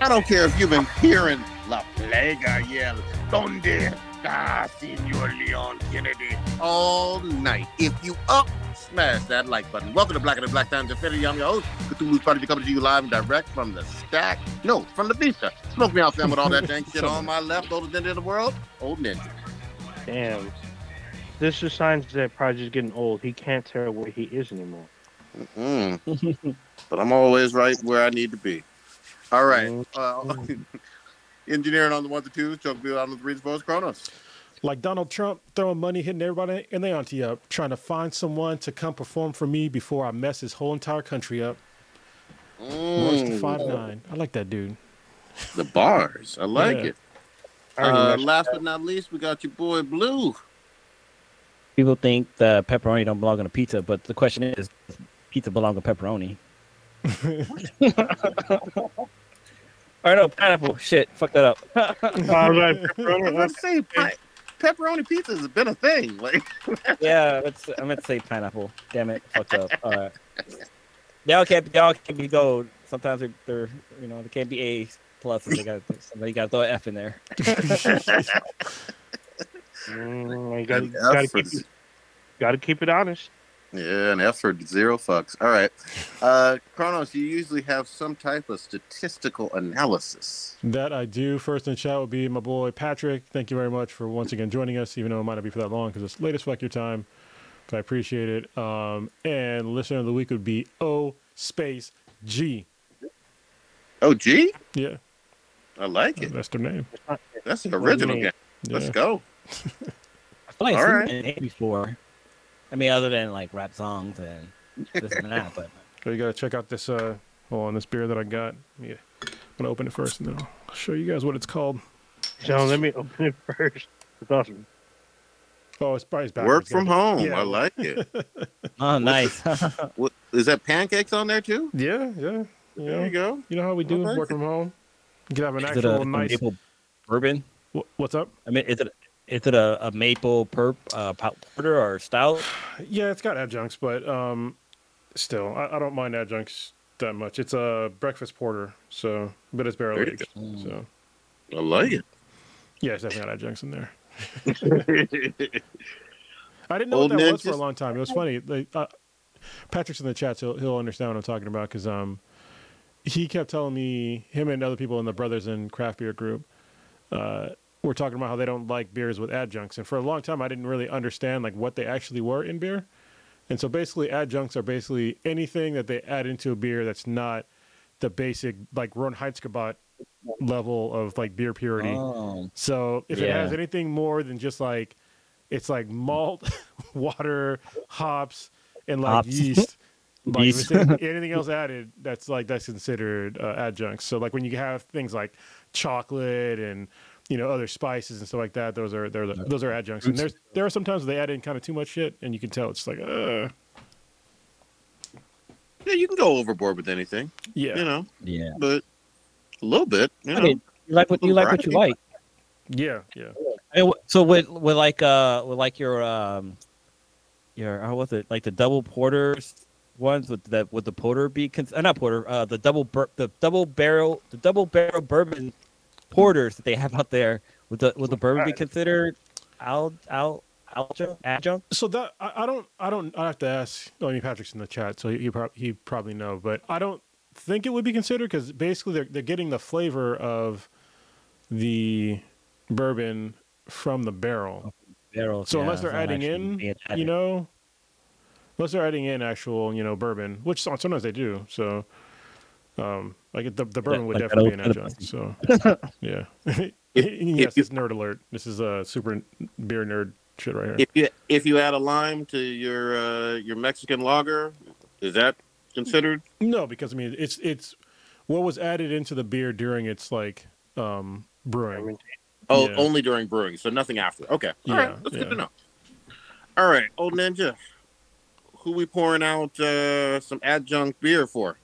I don't care if you've been hearing La Plaga yell, Donde está Senor Leon Kennedy all night. If you up, smash that like button. Welcome to Blacker Than Black Times Infinity. I'm your host, Cthulhu's Prodigy, coming to you live and direct from the stack. No, from the Vista. Smoke me out, fam, with all that dang shit on my left. Oldest ninja in the world, old ninja. Damn. This is signs that Prodigy's getting old. He can't tell where he is anymore. But I'm always right where I need to be. All right. Uh, engineering on the ones and twos, Chuck Bill on the threes, boys, Kr0nus. Like Donald Trump throwing money, hitting everybody and they auntie up, trying to find someone to come perform for me before I mess his whole entire country up. Royce the Mm, five nine. I like that dude. the bars. I like Yeah. it. Uh, last but not least, we got your boy Blue. People think the pepperoni don't belong on a pizza, but the question is, does pizza belong on pepperoni? or no, pineapple. Shit, fuck that up. I was like, pepperoni, Let's say pi- pepperoni pizza has been a thing. Like, yeah, that's, I meant to say pineapple. Damn it, fucked up. All right. Y'all can't, y'all can't be gold. Sometimes they're, they're, you know, they can't be A plus. They got somebody got to throw an F in there. Mm, you gotta, gotta, keep, it- gotta keep it honest. Yeah, an F for zero fucks. All right. Uh, Kr0nus, you usually have some type of statistical analysis. That I do. First in chat will be my boy Patrick. Thank you very much for once again joining us, even though it might not be for that long because it's late as fuck your time. But I appreciate it. Um, and listener of the week would be O space G. Oh, gee, Yeah, I like it. that's their name. That's an original me. game. Let's Yeah. go. I feel like All I've seen right. it in A before. I mean, other than like rap songs and this and that, but So you gotta check out this uh hold on, this beer that I got. Yeah. I'm gonna open it first and then I'll show you guys what it's called. John, let me open it first. It's awesome. Oh, it's probably backwards. Work from home. Yeah. I like it. oh, nice. what, is that pancakes on there too? Yeah, yeah. You There know, you go. you know how we do I like work it. from home? You can have an is it a, actual a nice maple bourbon? Wh- What's up? I mean, is it is it a, a maple perp uh, porter or stout? Yeah, it's got adjuncts, but um, still, I, I don't mind adjuncts that much. It's a breakfast porter, so but it's barrel aged. So I like it. yeah, it's definitely got adjuncts in there. I didn't know Old what that was for a long time. It was funny. Like, uh, Patrick's in the chat, so he'll understand what I'm talking about because um, he kept telling me him and other people in the Brothers in Craft Beer group uh, were talking about how they don't like beers with adjuncts, and for a long time I didn't really understand like what they actually were in beer. And so basically, adjuncts are basically anything that they add into a beer that's not the basic like Reinheitsgebot level of like beer purity. Oh, So if it has anything more than just like it's like malt, water, hops, and like Hops. yeast. Like Yeast. anything else added, that's like that's considered uh, adjuncts. So like when you have things like chocolate and you know other spices and stuff like that, those are they're, those are adjuncts. And there's there are sometimes they add in kind of too much shit, and you can tell it's like, uh, Yeah, you can go overboard with anything, yeah, you know, yeah. but a little bit, you know. I mean, you like what you like what you like. yeah, yeah. I mean, wh- so with with like uh with like your um your how was it like the double porters ones with that would the porter be cons- uh, not porter uh the double bur- the double barrel the double barrel bourbon porters that they have out there would the would the bourbon be considered al al adjunct adjunct So that I, I don't I don't I have to ask. I mean, Patrick's in the chat, so he he, prob- he probably know, but I don't think it would be considered because basically they're they're getting the flavor of the bourbon from the barrel. barrel So yeah, unless they're adding in, you know, unless they're adding in actual you know bourbon, which sometimes they do. So. Um, like the the bourbon would like definitely be old an kind of adjunct. So, yeah. yes, you- it's nerd alert. This is a super beer nerd shit right here. If you if you add a lime to your uh, your Mexican lager, is that considered? No, because I mean it's it's what was added into the beer during its like um brewing. Oh, Yeah. only during brewing, so nothing after. Okay, all right, Yeah, that's yeah. good to know. All right, old ninja, who we pouring out uh, some adjunct beer for?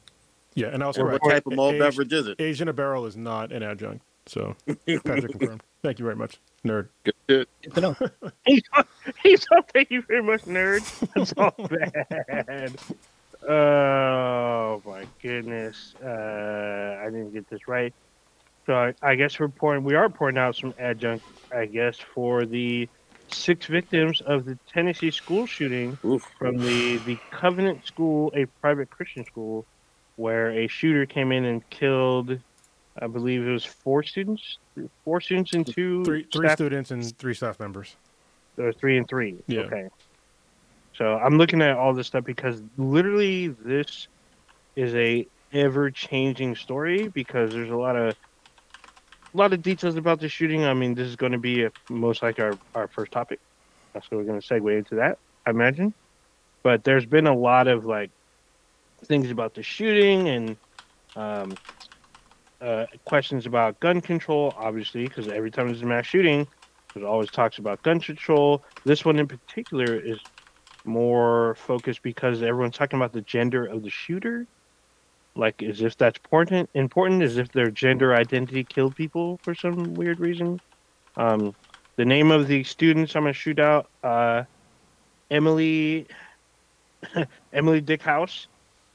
Yeah, and also Or right, what type of malt aged, beverage is it? aged in a barrel is not an adjunct. So Patrick confirmed. Thank you very much, nerd. Good shit. Good to know. He's he's all thank you very much, nerd. That's all bad. Oh my goodness. Uh I didn't get this right. So I, I guess we're pouring we are pouring out some adjunct, I guess, for the six victims of the Tennessee school shooting Oof. from the the Covenant School, a private Christian school, where a shooter came in and killed, I believe it was four students, four students and two Three three staff, students and three staff members. or three and three. Yeah. Okay. So I'm looking at all this stuff because literally this is a ever changing story because there's a lot of a lot of details about the shooting. I mean, this is going to be a, most like our, our first topic. That's what we're going to segue into that, I imagine. But there's been a lot of like things about the shooting and um, uh, questions about gun control, obviously, because every time there's a mass shooting, there's always talks about gun control. This one in particular is more focused because everyone's talking about the gender of the shooter. Like as if that's important important as if their gender identity killed people for some weird reason. Um the name of the students i'm gonna shoot out uh emily emily dieckhaus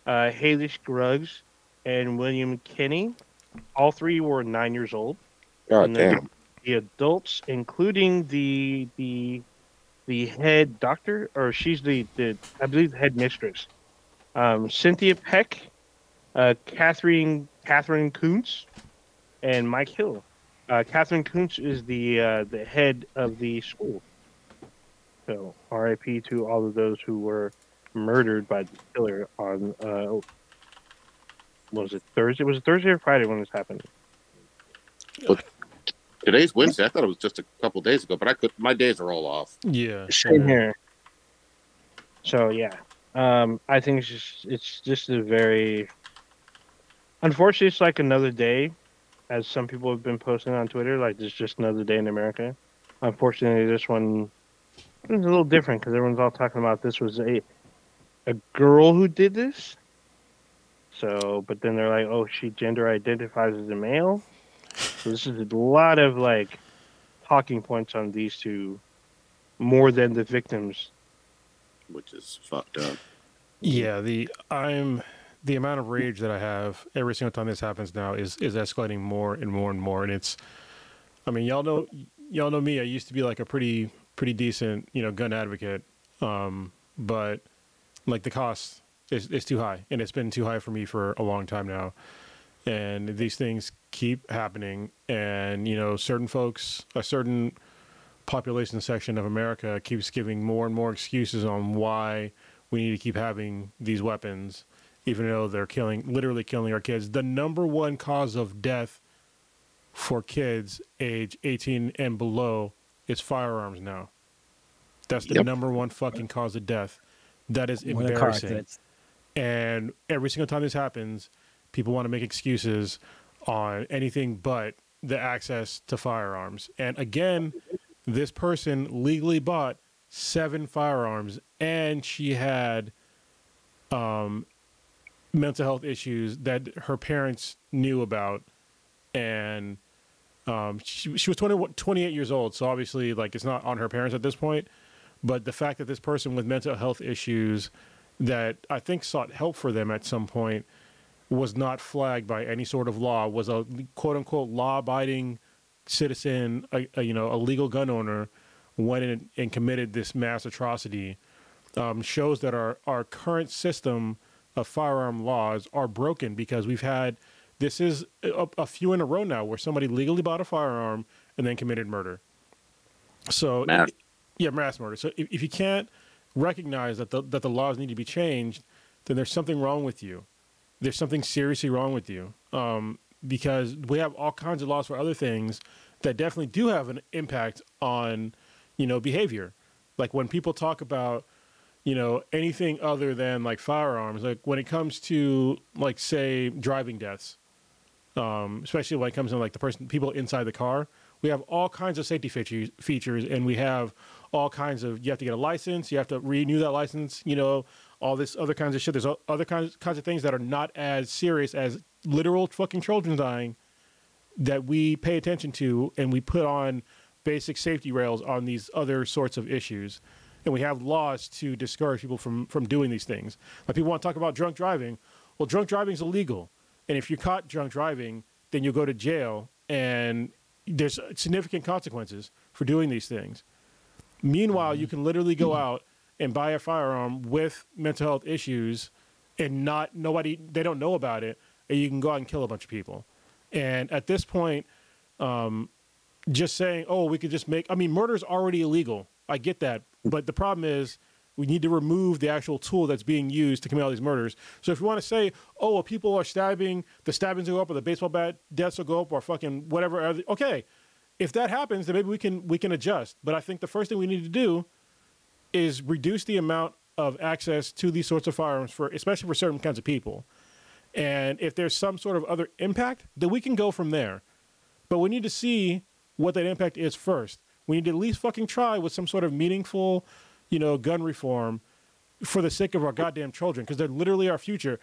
uh hallie scruggs and william kinney all three were nine years old God And damn. the adults including the the the head doctor or she's the the i believe the head mistress um cynthia peck uh, Catherine Katherine Koonce and Mike Hill. Uh, Katherine Koonce is the uh, the head of the school. So R.I.P. to all of those who were murdered by the killer on uh, what was it Thursday? Was it Thursday or Friday when this happened? Today's Wednesday. I thought it was just a couple days ago, but I could. My days are all off. Yeah. Same here. So yeah, um, I think it's just it's just a very unfortunately it's like another day, as some people have been posting on Twitter. Like it's just another day in America. Unfortunately, this one is a little different because everyone's all talking about this was a a girl who did this. So, but then they're like, oh, she gender identifies as a male. So this is a lot of like talking points on these two more than the victims. which is fucked up. Yeah, the I'm the amount of rage that I have every single time this happens now is is escalating more and more and more, and it's. I mean, y'all know y'all know me. I used to be like a pretty pretty decent you know gun advocate, um, but like the cost is is too high, and it's been too high for me for a long time now. And these things keep happening, and you know, certain folks, a certain population section of America keeps giving more and more excuses on why we need to keep having these weapons, even though they're killing, literally killing our kids. The number one cause of death for kids age 18 and below is firearms now. That's the Yep. number one fucking cause of death. That is One of the car embarrassing. And every single time this happens, people want to make excuses on anything but the access to firearms. And again, this person legally bought seven firearms and she had um, mental health issues that her parents knew about. And um, she, she was 20, 28 years old. So obviously, like, it's not on her parents at this point. But the fact that this person with mental health issues that I think sought help for them at some point was not flagged by any sort of law, was a quote unquote law abiding citizen, a, a, you know, a legal gun owner, went in and committed this mass atrocity, um, shows that our, our current system of firearm laws are broken because we've had this is a, a few in a row now where somebody legally bought a firearm and then committed murder. So Mass. Yeah, mass murder. So if, if you can't recognize that the that the laws need to be changed, then there's something wrong with you. There's something seriously wrong with you. Um, because we have all kinds of laws for other things that definitely do have an impact on, you know, behavior. Like when people talk about, you know, anything other than like firearms, like when it comes to like say driving deaths, um, especially when it comes to like the person people inside the car. We have all kinds of safety features, features, and we have all kinds of. You have to get a license. You have to renew that license. You know, all this other kinds of shit. There's other kinds kinds of things that are not as serious as literal fucking children dying that we pay attention to, and we put on basic safety rails on these other sorts of issues. And we have laws to discourage people from from doing these things. Like people want to talk about drunk driving. Well, drunk driving is illegal, and if you're caught drunk driving, then you'll go to jail and there's significant consequences for doing these things. Meanwhile, you can literally go out and buy a firearm with mental health issues and not nobody they don't know about it and you can go out and kill a bunch of people. And at this point, um, just saying, oh, we could just make I mean, murder's already illegal. I get that. But the problem is we need to remove the actual tool that's being used to commit all these murders. So if you want to say, oh, well, people are stabbing, the stabbings will go up, or the baseball bat deaths will go up, or fucking whatever. Okay, if that happens, then maybe we can we can adjust. But I think the first thing we need to do is reduce the amount of access to these sorts of firearms for, especially for certain kinds of people. And if there's some sort of other impact, then we can go from there. But we need to see what that impact is first. We need to at least fucking try with some sort of meaningful, you know, gun reform for the sake of our goddamn children, because they're literally our future.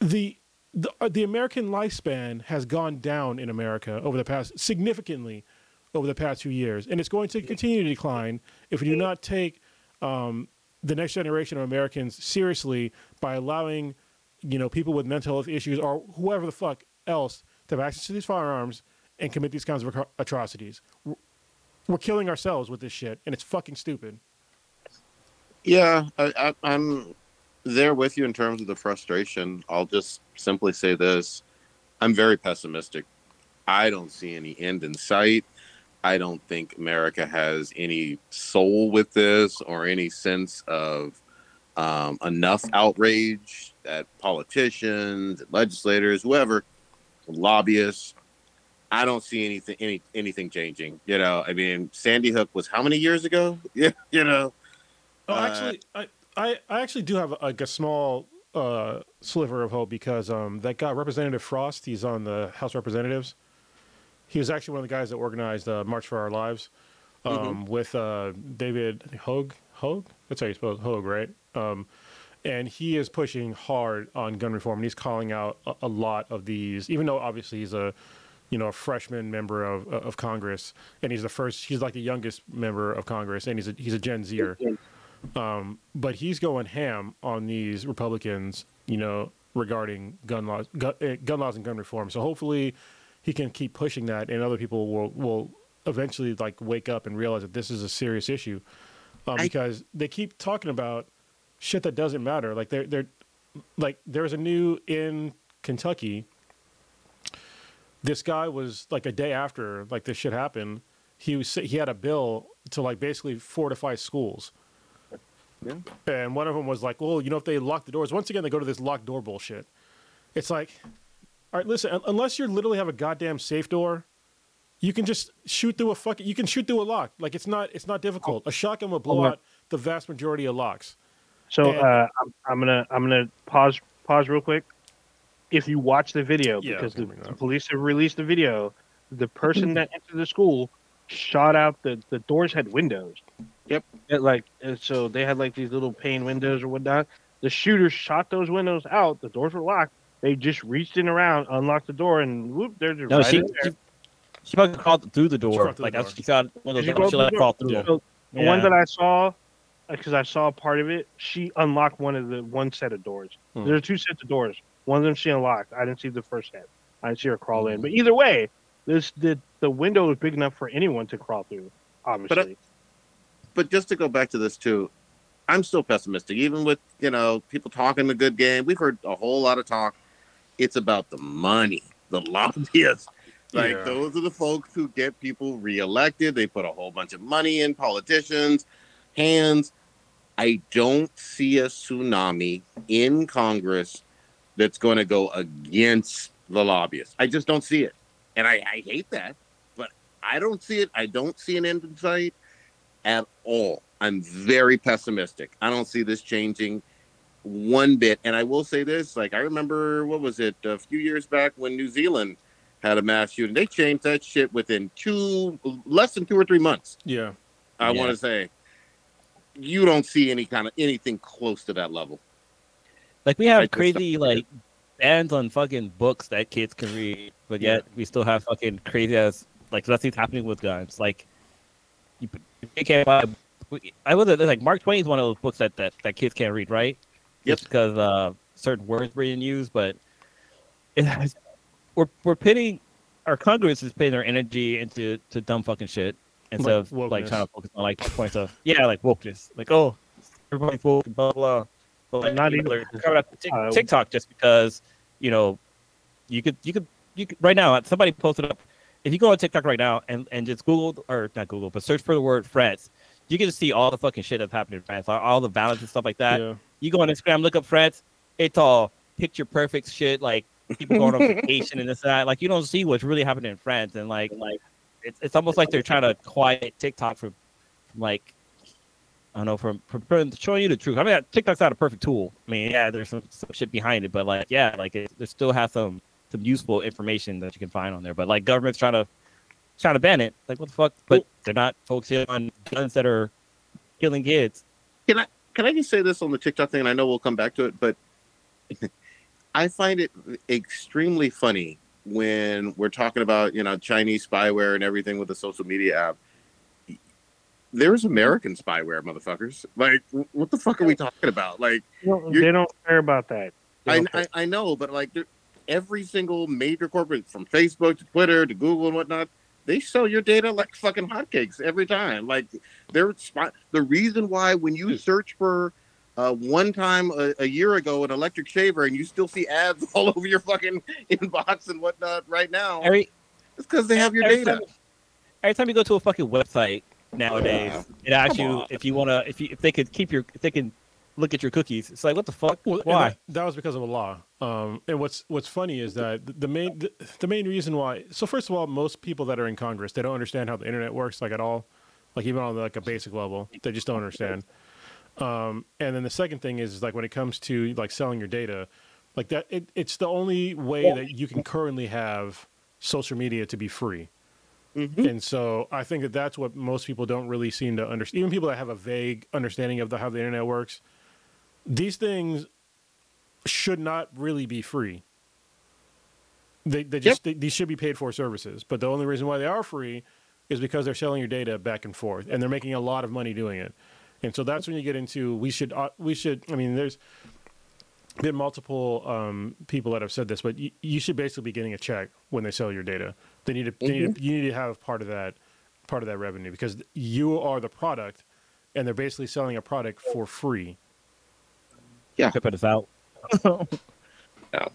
The the, uh, the American lifespan has gone down in America over the past significantly over the past few years, and it's going to continue to decline if we do not take um, the next generation of Americans seriously by allowing you know people with mental health issues or whoever the fuck else to have access to these firearms and commit these kinds of atrocities. We're- killing ourselves with this shit, and it's fucking stupid. Yeah, I, I'm there with you in terms of the frustration. I'll just simply say this I'm very pessimistic. I don't see any end in sight. I don't think America has any soul with this or any sense of um, enough outrage at politicians, legislators, whoever, lobbyists. I don't see anything any anything changing. You know, I mean, Sandy Hook was how many years ago? Yeah, you know. Oh, Uh, actually, I, I, I actually do have like a small uh, sliver of hope because um, that guy Representative Frost, he's on the House of Representatives. He was actually one of the guys that organized uh, March for Our Lives um, with uh, David Hogue. Hogue, that's how you spell it, Hogue, right? Um, and he is pushing hard on gun reform, and he's calling out a, a lot of these. Even though obviously he's a you know, a freshman member of of Congress, and he's the first. He's like the youngest member of Congress, and he's a he's a Gen Zer. Um, but he's going ham on these Republicans, you know, regarding gun laws, gun, uh, gun laws and gun reform. So hopefully, he can keep pushing that, and other people will will eventually like wake up and realize that this is a serious issue, um, I- because they keep talking about shit that doesn't matter. Like they're they're like there's a new in Kentucky. This guy was like a day after like this shit happened. He was he had a bill to like basically fortify schools. Yeah. And one of them was like, well, you know, if they lock the doors, once again, they go to this locked door bullshit. It's like, all right, listen, un- unless you literally have a goddamn safe door, you can just shoot through a fucking, you can shoot through a lock. Like it's not, it's not difficult. A shotgun will blow out the vast majority of locks. So And- uh, I'm, I'm gonna I'm gonna pause pause real quick. If you watch the video, Yeah, because the, the police have released the video, the person that entered the school shot out the the doors had windows. Yep. It, like and so they had like these little pane windows or whatnot. The shooter shot those windows out. The doors were locked. They just reached in around, unlocked the door, and whoop, they're just No, right she, in there. she she fucking crawled through the door. crawled through like the that's door. she got one of those. crawled She like the crawled door. through. So the one that I saw, because I saw part of it, she unlocked one of the one set of doors. Hmm. There are two sets of doors. One of them she unlocked. I didn't see the first set. I didn't see her crawl in. But either way, this the the window is big enough for anyone to crawl through. Obviously, but just to go back to this too, I'm still pessimistic. Even with you know people talking the good game, we've heard a whole lot of talk. It's about the money, the lobbyists. Like Yeah. those are the folks who get people reelected. They put a whole bunch of money in politicians' hands. I don't see a tsunami in Congress that's going to go against the lobbyists. I just don't see it, and I, I hate that. But I don't see it. I don't see an end in sight at all. I'm very pessimistic. I don't see this changing one bit. And I will say this: like I remember, what was it, a few years back when New Zealand had a mass shooting? They changed that shit within two, less than two or three months. Yeah. I Yeah. want to say, you don't see any kind of anything close to that level. Like we have I crazy don't- like bans on fucking books that kids can read, but yet we still have fucking crazy ass like nothing's happening with guns. Like you, you can't buy. I was like Mark Twain is one of those books that, that, that kids can't read, right? Yep. Because uh, certain words were being used, but it has, we're we're pitting our Congress is putting their energy into to dumb fucking shit instead Like of like trying to focus on like the point of yeah, like wokeness. Like oh, everybody's woke, blah blah. But like, Not even- coming up uh, TikTok just because you know you could you could you could right now somebody posted up if you go on TikTok right now and and just Google or not Google but search for the word France, you can just see all the fucking shit that's happening in France, all, the violence and stuff like that. yeah. You go on Instagram, look up France, it's all picture perfect shit, like people going on vacation and this and that. Like you don't see what's really happening in France, and like like it's it's almost like they're trying to quiet TikTok from, from like I don't know from, from showing you the truth. I mean, TikTok's not a perfect tool. I mean, yeah, there's some, some shit behind it, but like yeah, like it, there still has some some useful information that you can find on there. But like government's trying to trying to ban it. Like what the fuck? But they're not focusing on guns that are killing kids. Can I can I just say this on the TikTok thing? And I know we'll come back to it, but I find it extremely funny when we're talking about you know Chinese spyware and everything with the social media app. There's American spyware, motherfuckers. Like, what the fuck are we talking about? Like, They don't- they don't care about that. I, care. I I know, but like there- every single major corporate, from Facebook to Twitter to Google and whatnot, they sell your data like fucking hotcakes every time. Like they're spot. The reason why when you search for uh, one time a, a year ago an electric shaver and you still see ads all over your fucking inbox and whatnot right now, Every it's because they have your every data. time- every time you go to a fucking website nowadays, it asks you on. if you want to, if you if they could keep your, if they can look at your cookies. It's like what the fuck? Well, Why? That, that was because of a law. Um, and what's what's funny is that the, the main the, the main reason why. So first of all, most people that are in Congress they don't understand how the internet works, like at all, like even on like a basic level, they just don't understand. Um, and then the second thing is, is like when it comes to like selling your data, like that, it, it's the only way that you can currently have social media to be free. Mhm. And so I think that that's what most people don't really seem to understand. Even people that have a vague understanding of the, how the internet works, these things should not really be free. They, they just they, these should be paid for services. But the only reason why they are free is because they're selling your data back and forth, and they're making a lot of money doing it. And so that's when you get into we should uh, we should. I mean, there's been multiple um, people that have said this, but you, you should basically be getting a check when they sell your data. They need to, they need to you need to have part of that part of that revenue because you are the product, and they're basically selling a product for free. Put us out. yeah.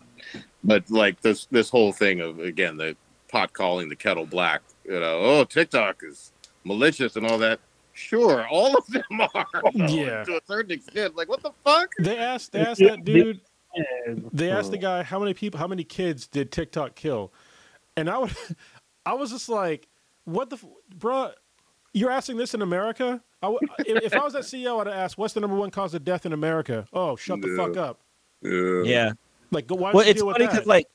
But like this this whole thing of again the pot calling the kettle black, you know, oh TikTok is malicious and all that. Sure, all of them are. Yeah. to a certain extent. Like what the fuck? They asked they asked that dude. They asked the guy how many people, how many kids did TikTok kill, and I would, I was just like, what the, f- bruh, you're asking this in America? I w- if, if I was that CEO, I'd ask, what's the number one cause of death in America? Oh, shut the fuck up. Yeah. Yeah. Like, why Well, you it's deal funny because like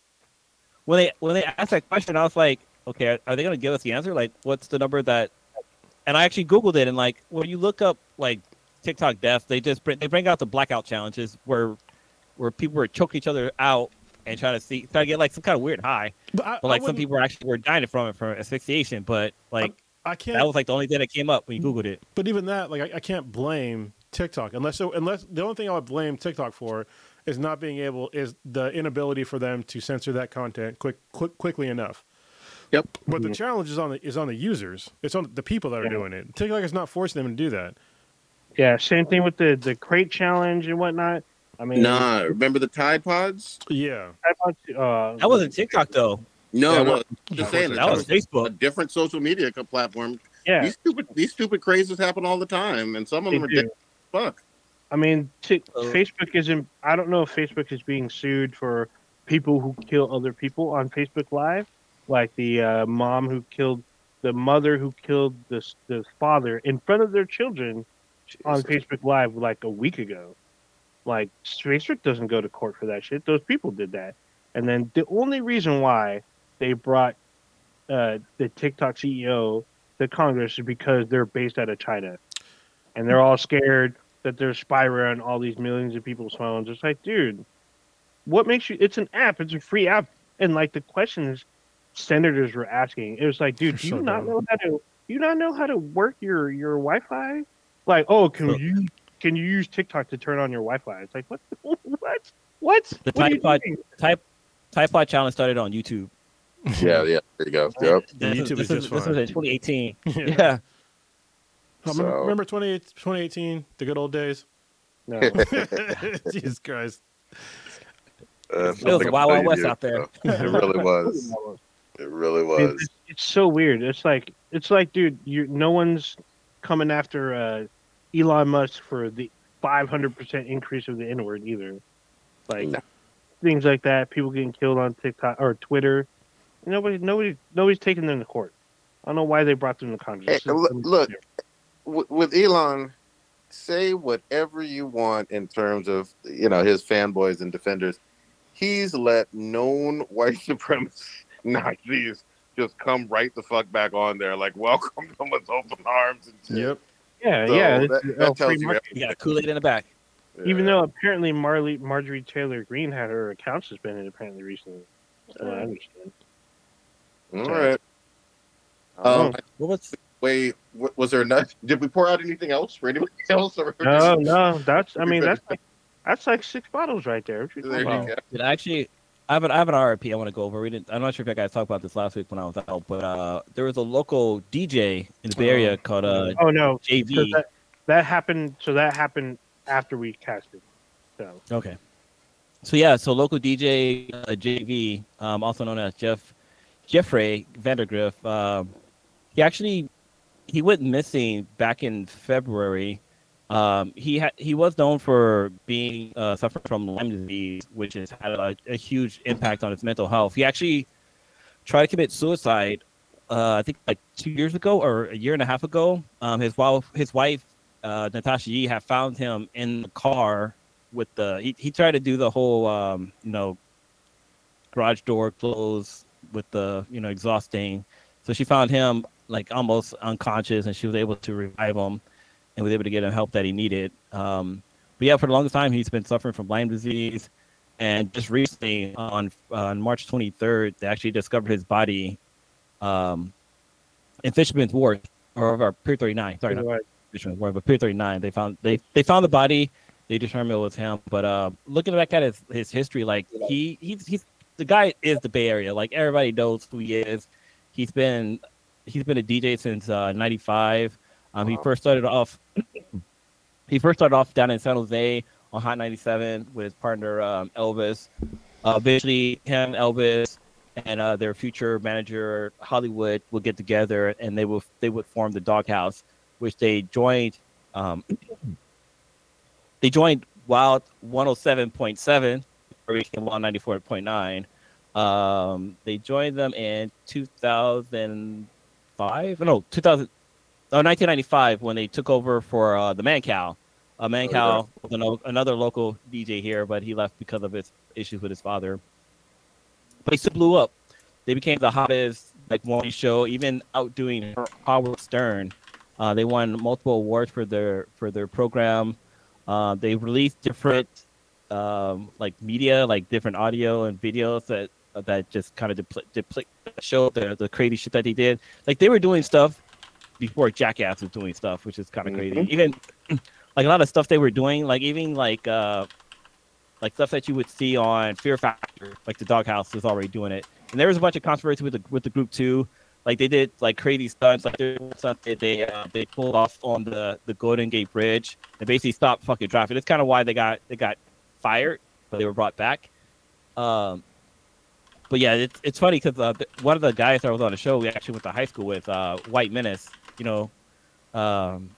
when they when they asked that question, I was like, okay, are, are they gonna give us the answer? Like, what's the number that? And I actually googled it, and like when you look up like TikTok death, they just bring, they bring out the blackout challenges where where people were choking each other out and trying to see trying to get like some kind of weird high. but I, But I like some people were actually were dying from it from asphyxiation. But like I can't. that was like the only thing that came up when you googled it. But even that, like, I, I can't blame TikTok unless unless the only thing I would blame TikTok for is not being able is the inability for them to censor that content quick, quick quickly enough. Yep. But the challenge is on the is on the users. It's on the people that are Yeah. doing it. TikTok is not forcing them to do that. Yeah, same thing with the the crate challenge and whatnot. I mean, Nah, remember the Tide Pods? Yeah. iPod, uh, That wasn't TikTok though. No, Yeah, no. what- Just saying That was Facebook, a different social media co- platform. yeah. These stupid these stupid crazes happen all the time, and some of They them are do. fuck. I mean, t- So- Facebook isn't. I don't know if Facebook is being sued for people who kill other people on Facebook Live, like the uh, mom who killed the mother who killed the the father in front of their children on Facebook Live like a week ago. Like Facebook doesn't go to court for that shit. Those people did that, and then the only reason why they brought uh, the TikTok CEO to Congress is because they're based out of China, and they're all scared that there's spyware on all these millions of people's phones. It's like, dude, what makes you? It's an app. It's a free app, and like the questions senators were asking, it was like, dude, do you so not dumb. know how to? Do you not know how to work your your Wi-Fi? Like, oh, can So- you can you use TikTok to turn on your Wi-Fi? It's like, what? What? What? The What are you doing? Type Type Pod challenge started on YouTube. Yeah, yeah. There you go. Yep. Yeah, This, YouTube is, is this, just this fine. was in 2018. yeah. Yeah. So- remember, remember 28 2018, the good old days? No. Jesus Christ. Uh, It was a wild, wild west out there. It really was. It really It's, was. it's so weird. It's like it's like, dude, you no one's coming after uh, Elon Musk for the 500% increase of the N word either. Like No. things like that, people getting killed on TikTok or Twitter. Nobody, nobody, nobody's taking them to court. I don't know why they brought them to Congress. Hey, look- look. with, with Elon, say whatever you want in terms of you know his fanboys and defenders. He's let known white supremacist Nazis just come right the fuck back on there, like welcome them with open arms and shit. Yep. yeah, So yeah. that- that oh, tells free you market. You got a Kool Aid in the back. Even though apparently Marley Marjorie Taylor Greene had her account suspended apparently recently. That's I mm. understand. All right. Oh. Um, What was wait, wa- was there enough? Did we pour out anything else for anybody else? Or No, no, that's I mean that's like that's like six bottles right there. What you There talking you about? go. Did I actually? I have an I have an RIP I want to go over. We didn't. I'm not sure if you guys talked about this last week when I was out, but uh, there was a local DJ in the Bay Area called uh, Oh no, so JV. that, that happened. So that happened after we casted. So Okay. So yeah, so local DJ uh, JV, um, also known as Jeff Jeffrey Vandergrift, um, he actually he went missing back in February. Um, he had he was known for being uh, suffering from Lyme disease, which has had a, a huge impact on his mental health. He actually tried to commit suicide. Uh, I think like two years ago or a year and a half ago. Um, his wife, his wife, uh, Natasha Yi, had found him in the car with the. He, he tried to do the whole, um, you know, garage door close with the you know exhausting. So she found him like almost unconscious, and she was able to revive him, and was able to get him help that he needed. Um, but yeah, for the longest time, he's been suffering from Lyme disease, and just recently on on March 23rd, they actually discovered his body um, in Fisherman's Wharf or, or Pier 39. Sorry, not. Fisherman's Wharf, but Pier 39. They found they they found the body. They determined it was him. But uh, looking back at his his history, like he he's he's the guy is the Bay Area. Like everybody knows who he is. He's been he's been a DJ since uh, '95. Um, he first started off. he first started off down in San Jose on Hot 97 with his partner um, Elvis. Uh, eventually, him, Elvis, and uh, their future manager Hollywood will get together and they will they would form the Doghouse, which they joined. Um, they joined Wild 107.7, or became Wild 94.9. Um, they joined them in 2005. No, 2000. Oh, 1995 when they took over for uh, the Mancow. Uh, Mancow was an, another local DJ here, but he left because of his issues with his father. But they still blew up. They became the hottest like morning show, even outdoing Howard Stern. Uh, they won multiple awards for their for their program. Uh, they released different um, like media, like different audio and videos that that just kind of depl- depl- show the the crazy shit that they did. Like they were doing stuff before Jackass was doing stuff, which is kind of crazy. Mhm. Even like a lot of stuff they were doing, like even like uh like stuff that you would see on Fear Factor, like the Doghouse was already doing it. And there was a bunch of controversy with the with the group too. Like they did like crazy stunts, like there was something they uh, they pulled off on the the Golden Gate Bridge and basically stopped fucking traffic. That's kind of why they got they got fired, but they were brought back. Um, but yeah, it's it's funny because uh, one of the guys that was on the show we actually went to high school with, uh, White Menace. You know, um,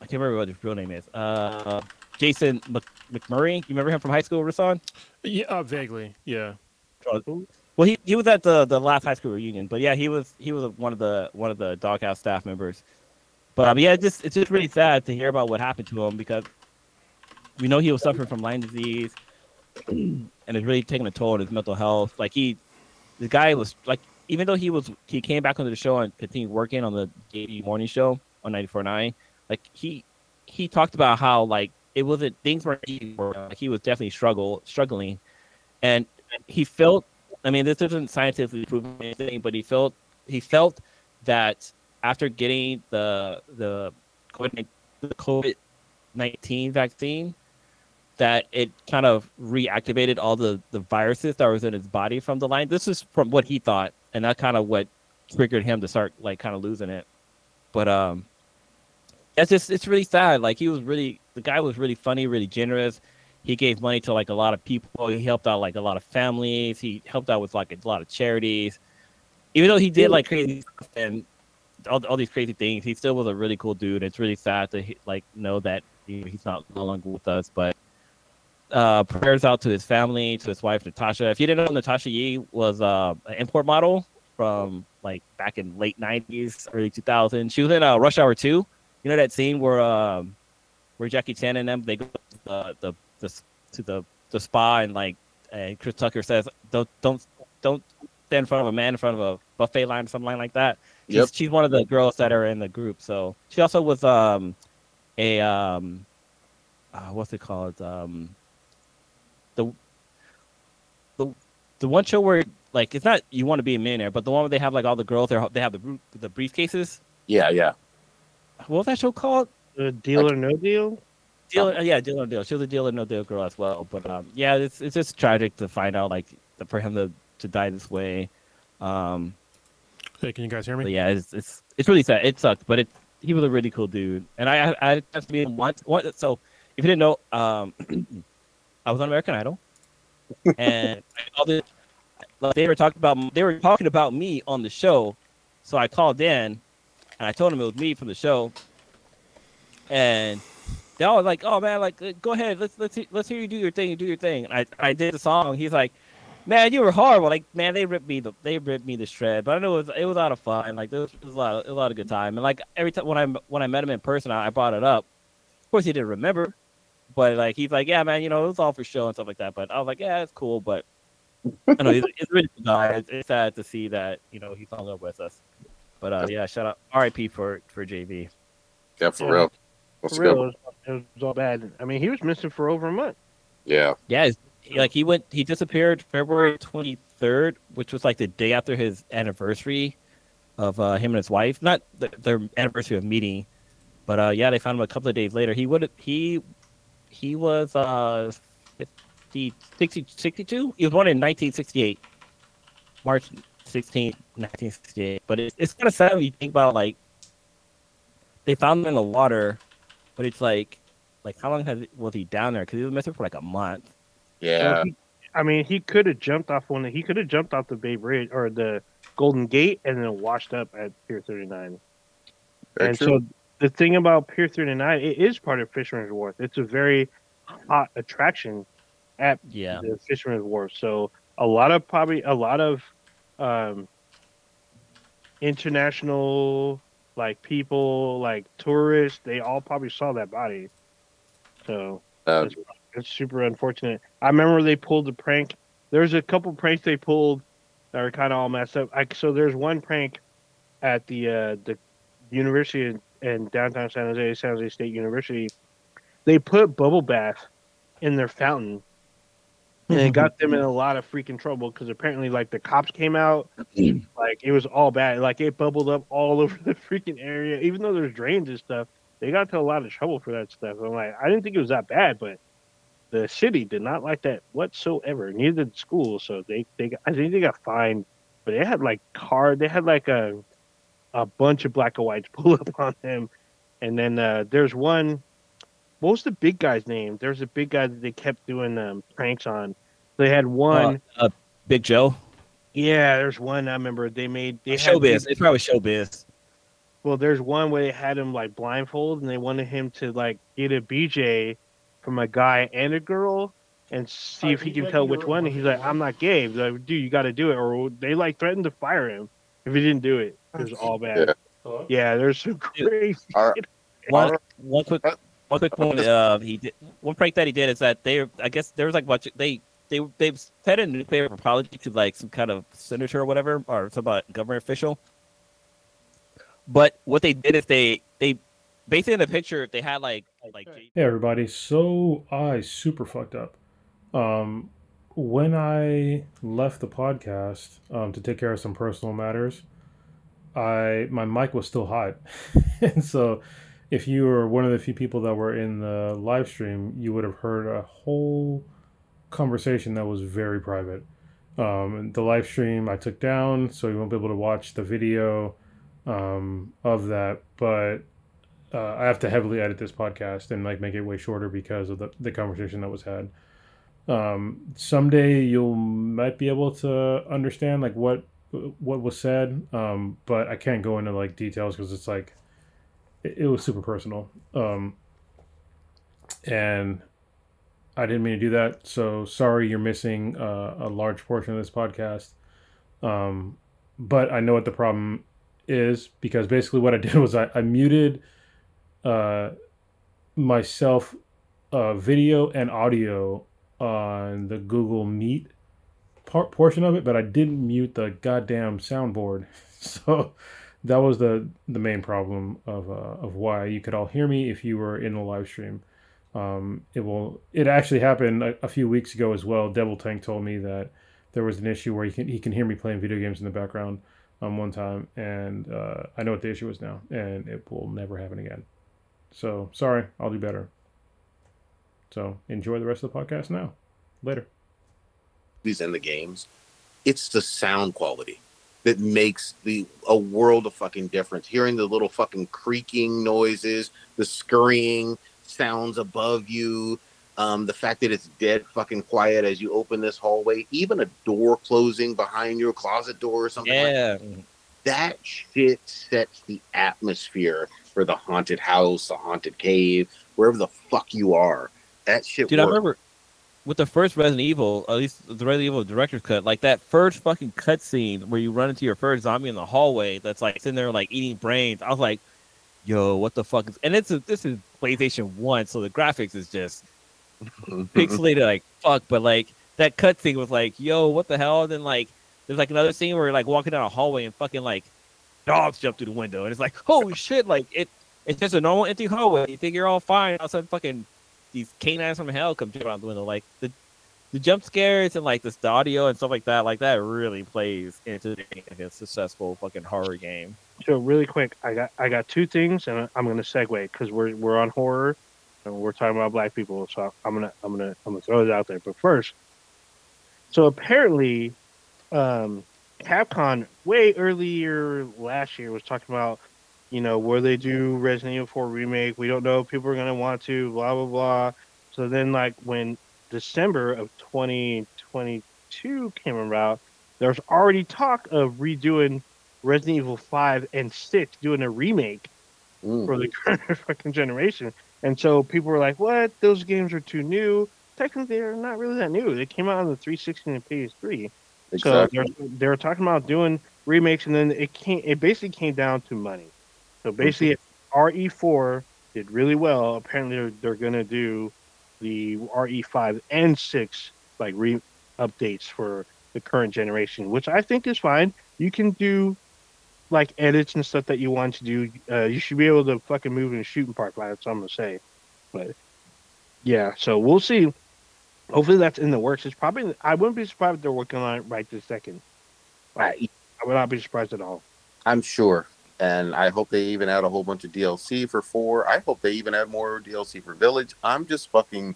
I can't remember what his real name is. Uh, Jason Mc- McMurray. You remember him from high school, Rasan? Yeah, uh, vaguely. Yeah. Well, he, he was at the, the last high school reunion, but yeah, he was he was one of the one of the doghouse staff members. But um, yeah, it's just it's just really sad to hear about what happened to him because we know he was suffering from Lyme disease, and it's really taking a toll on his mental health. Like he, the guy was like, even though he was he came back onto the show and continued working on the daily morning show on 94.9, like he he talked about how like it wasn't things weren't easy for him. Like, he was definitely struggle struggling, and he felt I mean, this isn't scientifically proven anything, but he felt he felt that after getting the the COVID the COVID nineteen vaccine, that it kind of reactivated all the the viruses that was in his body from the Lyme. This is from what he thought and that kind of what triggered him to start like kind of losing it. But um, it's just it's really sad. Like he was really the guy was really funny, really generous. He gave money to like a lot of people. He helped out like a lot of families. He helped out with like a lot of charities. Even though he did like crazy stuff and all, all these crazy things, he still was a really cool dude. It's really sad to like know that he's not no longer with us. But uh, prayers out to his family, to his wife Natasha. If you didn't know, Natasha Yi was uh, an import model from like back in late '90s, early 2000s. She was in uh, Rush Hour 2. You know that scene where um, where Jackie Chan and them they go to the the, to the the spa and like and Chris Tucker says don't don't don't stand in front of a man in front of a buffet line or something like that. She's, Yep. she's one of the girls that are in the group. So she also was um a um uh, what's it called um the the the one show where like it's not you want to be a millionaire, but the one where they have like all the girls they they have the the briefcases. Yeah, yeah. What was that show called? Uh, deal or no deal? Deal, uh, yeah, deal or no deal. She was a deal or no deal girl as well. But um, yeah, it's it's just tragic to find out like for him to to die this way. Um, Hey, can you guys hear me? yeah, it's it's it's really sad. It sucked, but it he was a really cool dude, and I I, I got to meet him once. once. So if you didn't know, um, I was on American Idol, and called it. like, They were talking about they were talking about me on the show, so I called in, and I told him it was me from the show, and they all like, "Oh man, like uh, go ahead, let's let's let's hear you do your thing, do your thing." And I I did the song. He's like, "Man, you were horrible." Like, man, they ripped me the they ripped me the shred, but I know it was it was a lot of fun. Like, there was, it was a lot of, it was a lot of good time. And like every time when I when I met him in person, I, I brought it up. Of course, he didn't remember, but like he's like, "Yeah, man, you know, it was all for show and stuff like that." But I was like, "Yeah, it's cool," but I know he's, he's a really good guy. It's, it's sad to see that you know he's hung up with us. But uh, yeah, shout out R.I.P. for for JV. Yeah, for Yeah. real. That's For real, it was, it was all bad. I mean, he was missing for over a month. Yeah. Yeah, like he went, he disappeared February twenty third, which was like the day after his anniversary of uh, him and his wife. Not the, their anniversary of meeting, but uh, yeah, they found him a couple of days later. He would he he was uh 50, 60, 62? He was born in nineteen sixty eight, March 16, 1968. But it, it's kind of sad when you think about like they found him in the water, but it's like like how long has was he down there? Because he was missing for like a month. Yeah. He- I mean, he could have jumped off one. He could have jumped off the Bay Bridge or the Golden Gate and then washed up at Pier 39. Very and true. so the thing about Pier 39, it is part of Fisherman's Wharf. It's a very hot attraction at Yeah. the Fisherman's Wharf. So a lot of probably a lot of um, international like people, like tourists, they all probably saw that body. So Uh, it's, it's super unfortunate. I remember they pulled the prank. There's a couple pranks they pulled that are kind of all messed up. I, so there's one prank at the uh, the university in downtown San Jose, San Jose State University. They put bubble bath in their fountain, and it got them in a lot of freaking trouble because apparently, like the cops came out, like it was all bad. Like it bubbled up all over the freaking area, even though there's drains and stuff they got into a lot of trouble for that stuff. I'm like, I didn't think it was that bad, but the city did not like that whatsoever. Neither did school. So they, they I think they got fined, but they had like car, they had like a, a bunch of black and whites pull up on them. And then uh, there's one, what was the big guy's name? There's a big guy that they kept doing um, pranks on. They had one, Uh, Big Joe. yeah, there's one I remember they made, they had Showbiz. It's probably Showbiz. Well, there's one where they had him like blindfold, and they wanted him to like get a BJ from a guy and a girl, and see if he can tell which one. And he's like, "I'm not gay." They're like, dude, you got to do it, or they like threatened to fire him if he didn't do it. It was all bad. Yeah. Yeah, there's some crazy. All shit. One, Alright. one quick, one quick one. Uh, he did one prank that he did is that they, I guess there was like what they they they fed a nuclear apology to like some kind of senator or whatever or some uh, government official. But what they did is they they basically in the picture if they had like like Hey everybody, so I super fucked up. Um, when I left the podcast um, to take care of some personal matters, I my mic was still hot, and so if you were one of the few people that were in the live stream, you would have heard a whole conversation that was very private. Um, the live stream I took down, so you won't be able to watch the video um, of that. But uh, I have to heavily edit this podcast and like make it way shorter because of the, the conversation that was had. Um, someday you'll might be able to understand like what what was said, um, but I can't go into like details because it's like it, it was super personal. Um, and I didn't mean to do that. So sorry, you're missing uh, a large portion of this podcast. Um, but I know what the problem is because basically what I did was I, I muted uh, myself uh, video and audio on the Google Meet part portion of it, but I didn't mute the goddamn soundboard. So that was the the main problem of uh, of why you could all hear me if you were in the live stream. Um, it will. It actually happened a, a, few weeks ago as well. Devil Tank told me that there was an issue where he can he can hear me playing video games in the background um, one time, and uh, I know what the issue is now, and it will never happen again. So sorry, I'll do better. So enjoy the rest of the podcast now. Later. These in the games, it's the sound quality that makes the a world of fucking difference. Hearing the little fucking creaking noises, the scurrying sounds above you, um, the fact that it's dead fucking quiet as you open this hallway, even a door closing behind your closet door or something. Yeah. Like that, that shit sets the atmosphere for the haunted house, the haunted cave, wherever the fuck you are. That shit. Dude, works. I remember with the first Resident Evil, at least the Resident Evil director's cut, like that first fucking cutscene where you run into your first zombie in the hallway that's like sitting there like eating brains. I was like, "Yo, what the fuck is?" And it's a, this is PlayStation One, so the graphics is just pixelated like fuck. But like that cutscene was like, "Yo, what the hell?" And then like there's like another scene where you're like walking down a hallway and fucking like dogs jump through the window, and it's like, "Holy shit!" Like it, it's just a normal empty hallway. You think you're all fine, all of a sudden fucking these canines from hell come jumping out the window. Like the the jump scares and like this the audio and stuff like that, like that really plays into a successful fucking horror game. So really quick, I got I got two things, and I'm gonna segue because we're we're on horror, and we're talking about black people. So I'm gonna I'm gonna I'm gonna throw it out there. But first, so apparently, um, Capcom way earlier last year was talking about, you know, where they do Resident Evil 4 remake. We don't know if people are gonna want to, blah blah blah. So then, like when December of 2022 came about, there's already talk of redoing Resident Evil 5 and 6 doing a remake Mm. for the current fucking generation. And so people were like, what? Those games are too new. Technically, they're not really that new. They came out on the 360 and PS3. Exactly. So they're, they talking about doing remakes, and then it came. It basically came down to money. So basically, if RE4 did really well, apparently they're, they're going to do the RE5 and 6 like re updates for the current generation, which I think is fine. You can do like edits and stuff that you want to do. Uh, you should be able to fucking move in a shooting park. That's what I'm gonna say. But yeah, so we'll see. Hopefully that's in the works. It's probably. I wouldn't be surprised if they're working on it right this second. I, I would not be surprised at all. I'm sure. And I hope they even add a whole bunch of DLC for four. I hope they even add more DLC for Village. I'm just fucking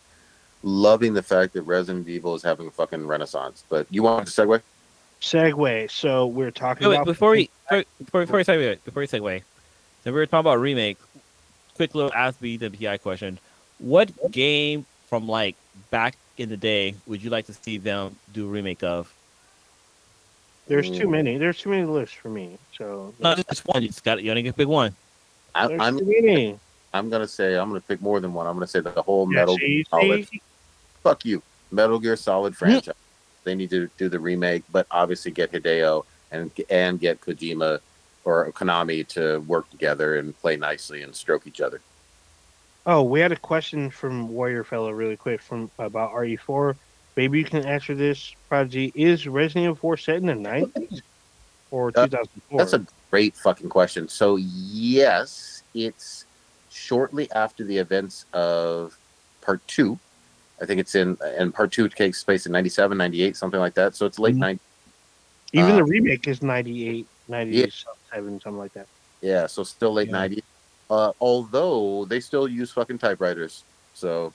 loving the fact that Resident Evil is having a fucking renaissance. But you want to segue? Segue. So we're talking Wait, wait, about before we before before, before we segue, before we segue, so we were talking about remake. Quick little ask me the PI question: What game from like back in the day would you like to see them do a remake of? There's too many. There's too many lists for me. So Not just one. You just got you only get to pick one. I, there's I'm. I'm gonna say I'm gonna pick more than one. I'm gonna say the whole Metal see, Gear Solid. see? Fuck you, Metal Gear Solid franchise. They need to do the remake, but obviously get Hideo and and get Kojima or Konami to work together and play nicely and stroke each other. Oh, we had a question from Warrior Fellow really quick from about RE4. Maybe you can answer this, Prodigy. Is Resident Evil 4 set in the 90s or Uh, 2004? That's a great fucking question. So yes, it's shortly after the events of part two. I think it's in and part two takes place in 97, 98, something like that. So it's late Mhm. 90s. Even uh, the remake is 98, 97, something like that. Yeah, so still late Yeah. 90s. Uh, although they still use fucking typewriters. So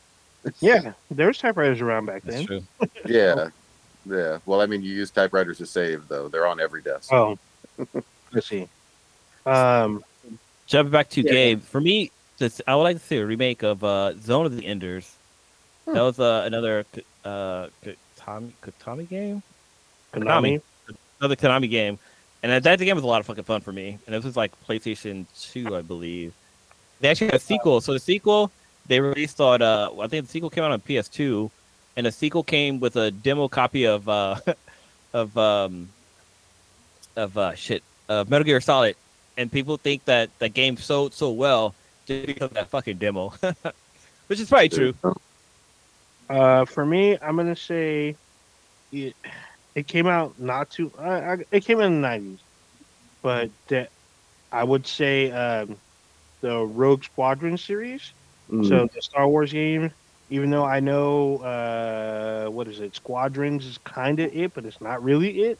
Yeah, there was typewriters around back That's then. true. yeah. Yeah. Well, I mean, you use typewriters to save, though. They're on every desk. Oh, let's see. Um, Jumping back to Yeah. game for me, just I would like to see a remake of uh, Zone of the Enders. That was uh, another uh, Konami Konami game, Konami. another Konami game, and that, that game was a lot of fucking fun for me. And this was like PlayStation Two, I believe. They actually had a sequel. So the sequel they released on uh, I think the sequel came out on PS2, and a sequel came with a demo copy of uh, of um, of uh, shit of Metal Gear Solid, and people think that that game sold so well just because of that fucking demo, which is probably true. Uh, for me, I'm gonna say it, it came out not too. I, I, it came in the nineties, but that I would say um, the Rogue Squadron series. Mm. So the Star Wars game, even though I know uh, what is it, Squadrons is kind of it, but it's not really it.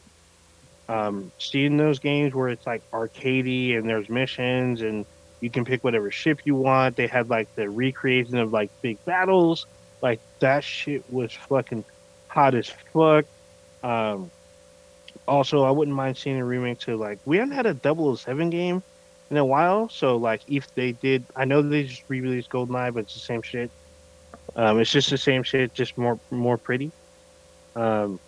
Um, seeing those games where it's like arcadey and there's missions and you can pick whatever ship you want. They had like the recreation of like big battles. Like that shit was fucking hot as fuck. Um, also, I wouldn't mind seeing a remake to like we haven't had a 007 game in a while. So like if they did, I know they just re-released Goldeneye, but it's the same shit. Um, it's just the same shit, just more more pretty. Um,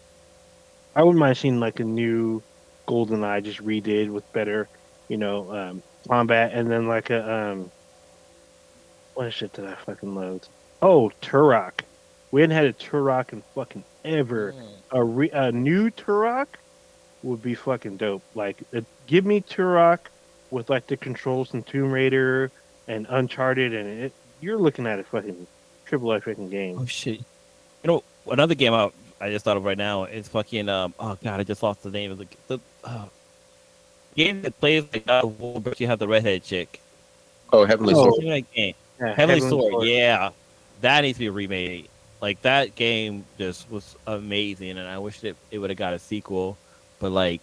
I wouldn't mind seeing like a new Golden Eye just redid with better, you know, um, combat, and then like a um, what shit did I fucking load? Oh, Turok. We hadn't had a Turok in fucking ever. A re- a new Turok would be fucking dope. Like, uh, give me Turok with like the controls from Tomb Raider and Uncharted, and it, you're looking at a fucking triple A fucking game. Oh shit! You know another game I, I just thought of right now is fucking um oh god I just lost the name of the the uh, game that plays like God of War, but you have the redhead chick. Oh, Heavenly Oh. Sword. What's the name of that game? Yeah, Heavenly, Sword. Yeah, that needs to be remade. Like that game just was amazing, and I wish that it would have got a sequel. But like,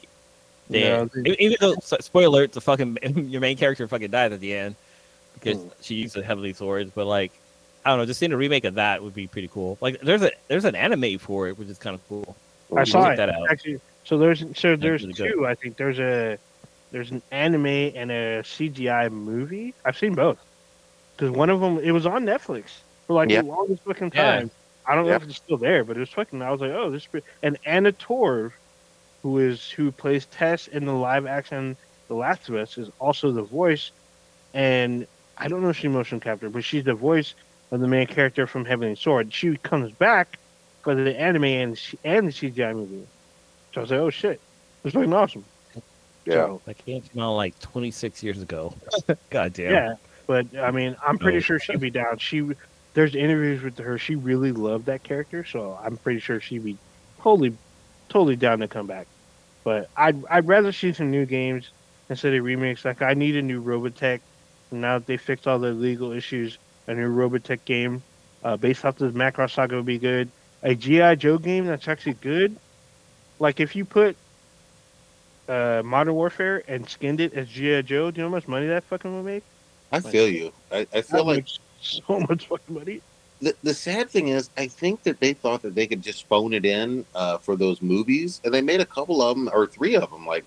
Yeah, damn, E- even though spoiler alert, the fucking your main character fucking dies at the end because Hmm. she used the heavenly swords. But like, I don't know, just seeing a remake of that would be pretty cool. Like, there's a there's an anime for it, which is kind of cool. I You saw it. that out. Actually, so there's so there's really good. two. I think there's a there's an anime and a CGI movie. I've seen both because one of them it was on Netflix for like Yeah. the longest fucking Yeah. time. I don't know if it's still there, but it was fucking. I was like, oh, this. is pretty- And Anna Torv, who is who plays Tess in the live action The Last of Us, is also the voice. And I don't know if she's motion capture, but she's the voice of the main character from Heavenly Sword. She comes back for the anime and she, and the CGI movie. So I was like, oh shit, this is fucking awesome. Yeah. So, That game came out like 26 years ago. God damn. yeah. But I mean, I'm pretty Oh. sure she'd be down. She there's interviews with her. She really loved that character, so I'm pretty sure she'd be totally, totally down to come back. But I'd I'd rather see some new games instead of remakes. Like I need a new Robotech. Now that they fixed all the legal issues, a new Robotech game uh, based off the Macross Saga would be good. A GI Joe game that's actually good. Like if you put uh, Modern Warfare and skinned it as GI Joe, do you know how much money that fucking would make? I feel you. I, I feel That like so much fucking money. the, the sad thing is, I think that they thought that they could just phone it in uh, for those movies, and they made a couple of them or three of them, like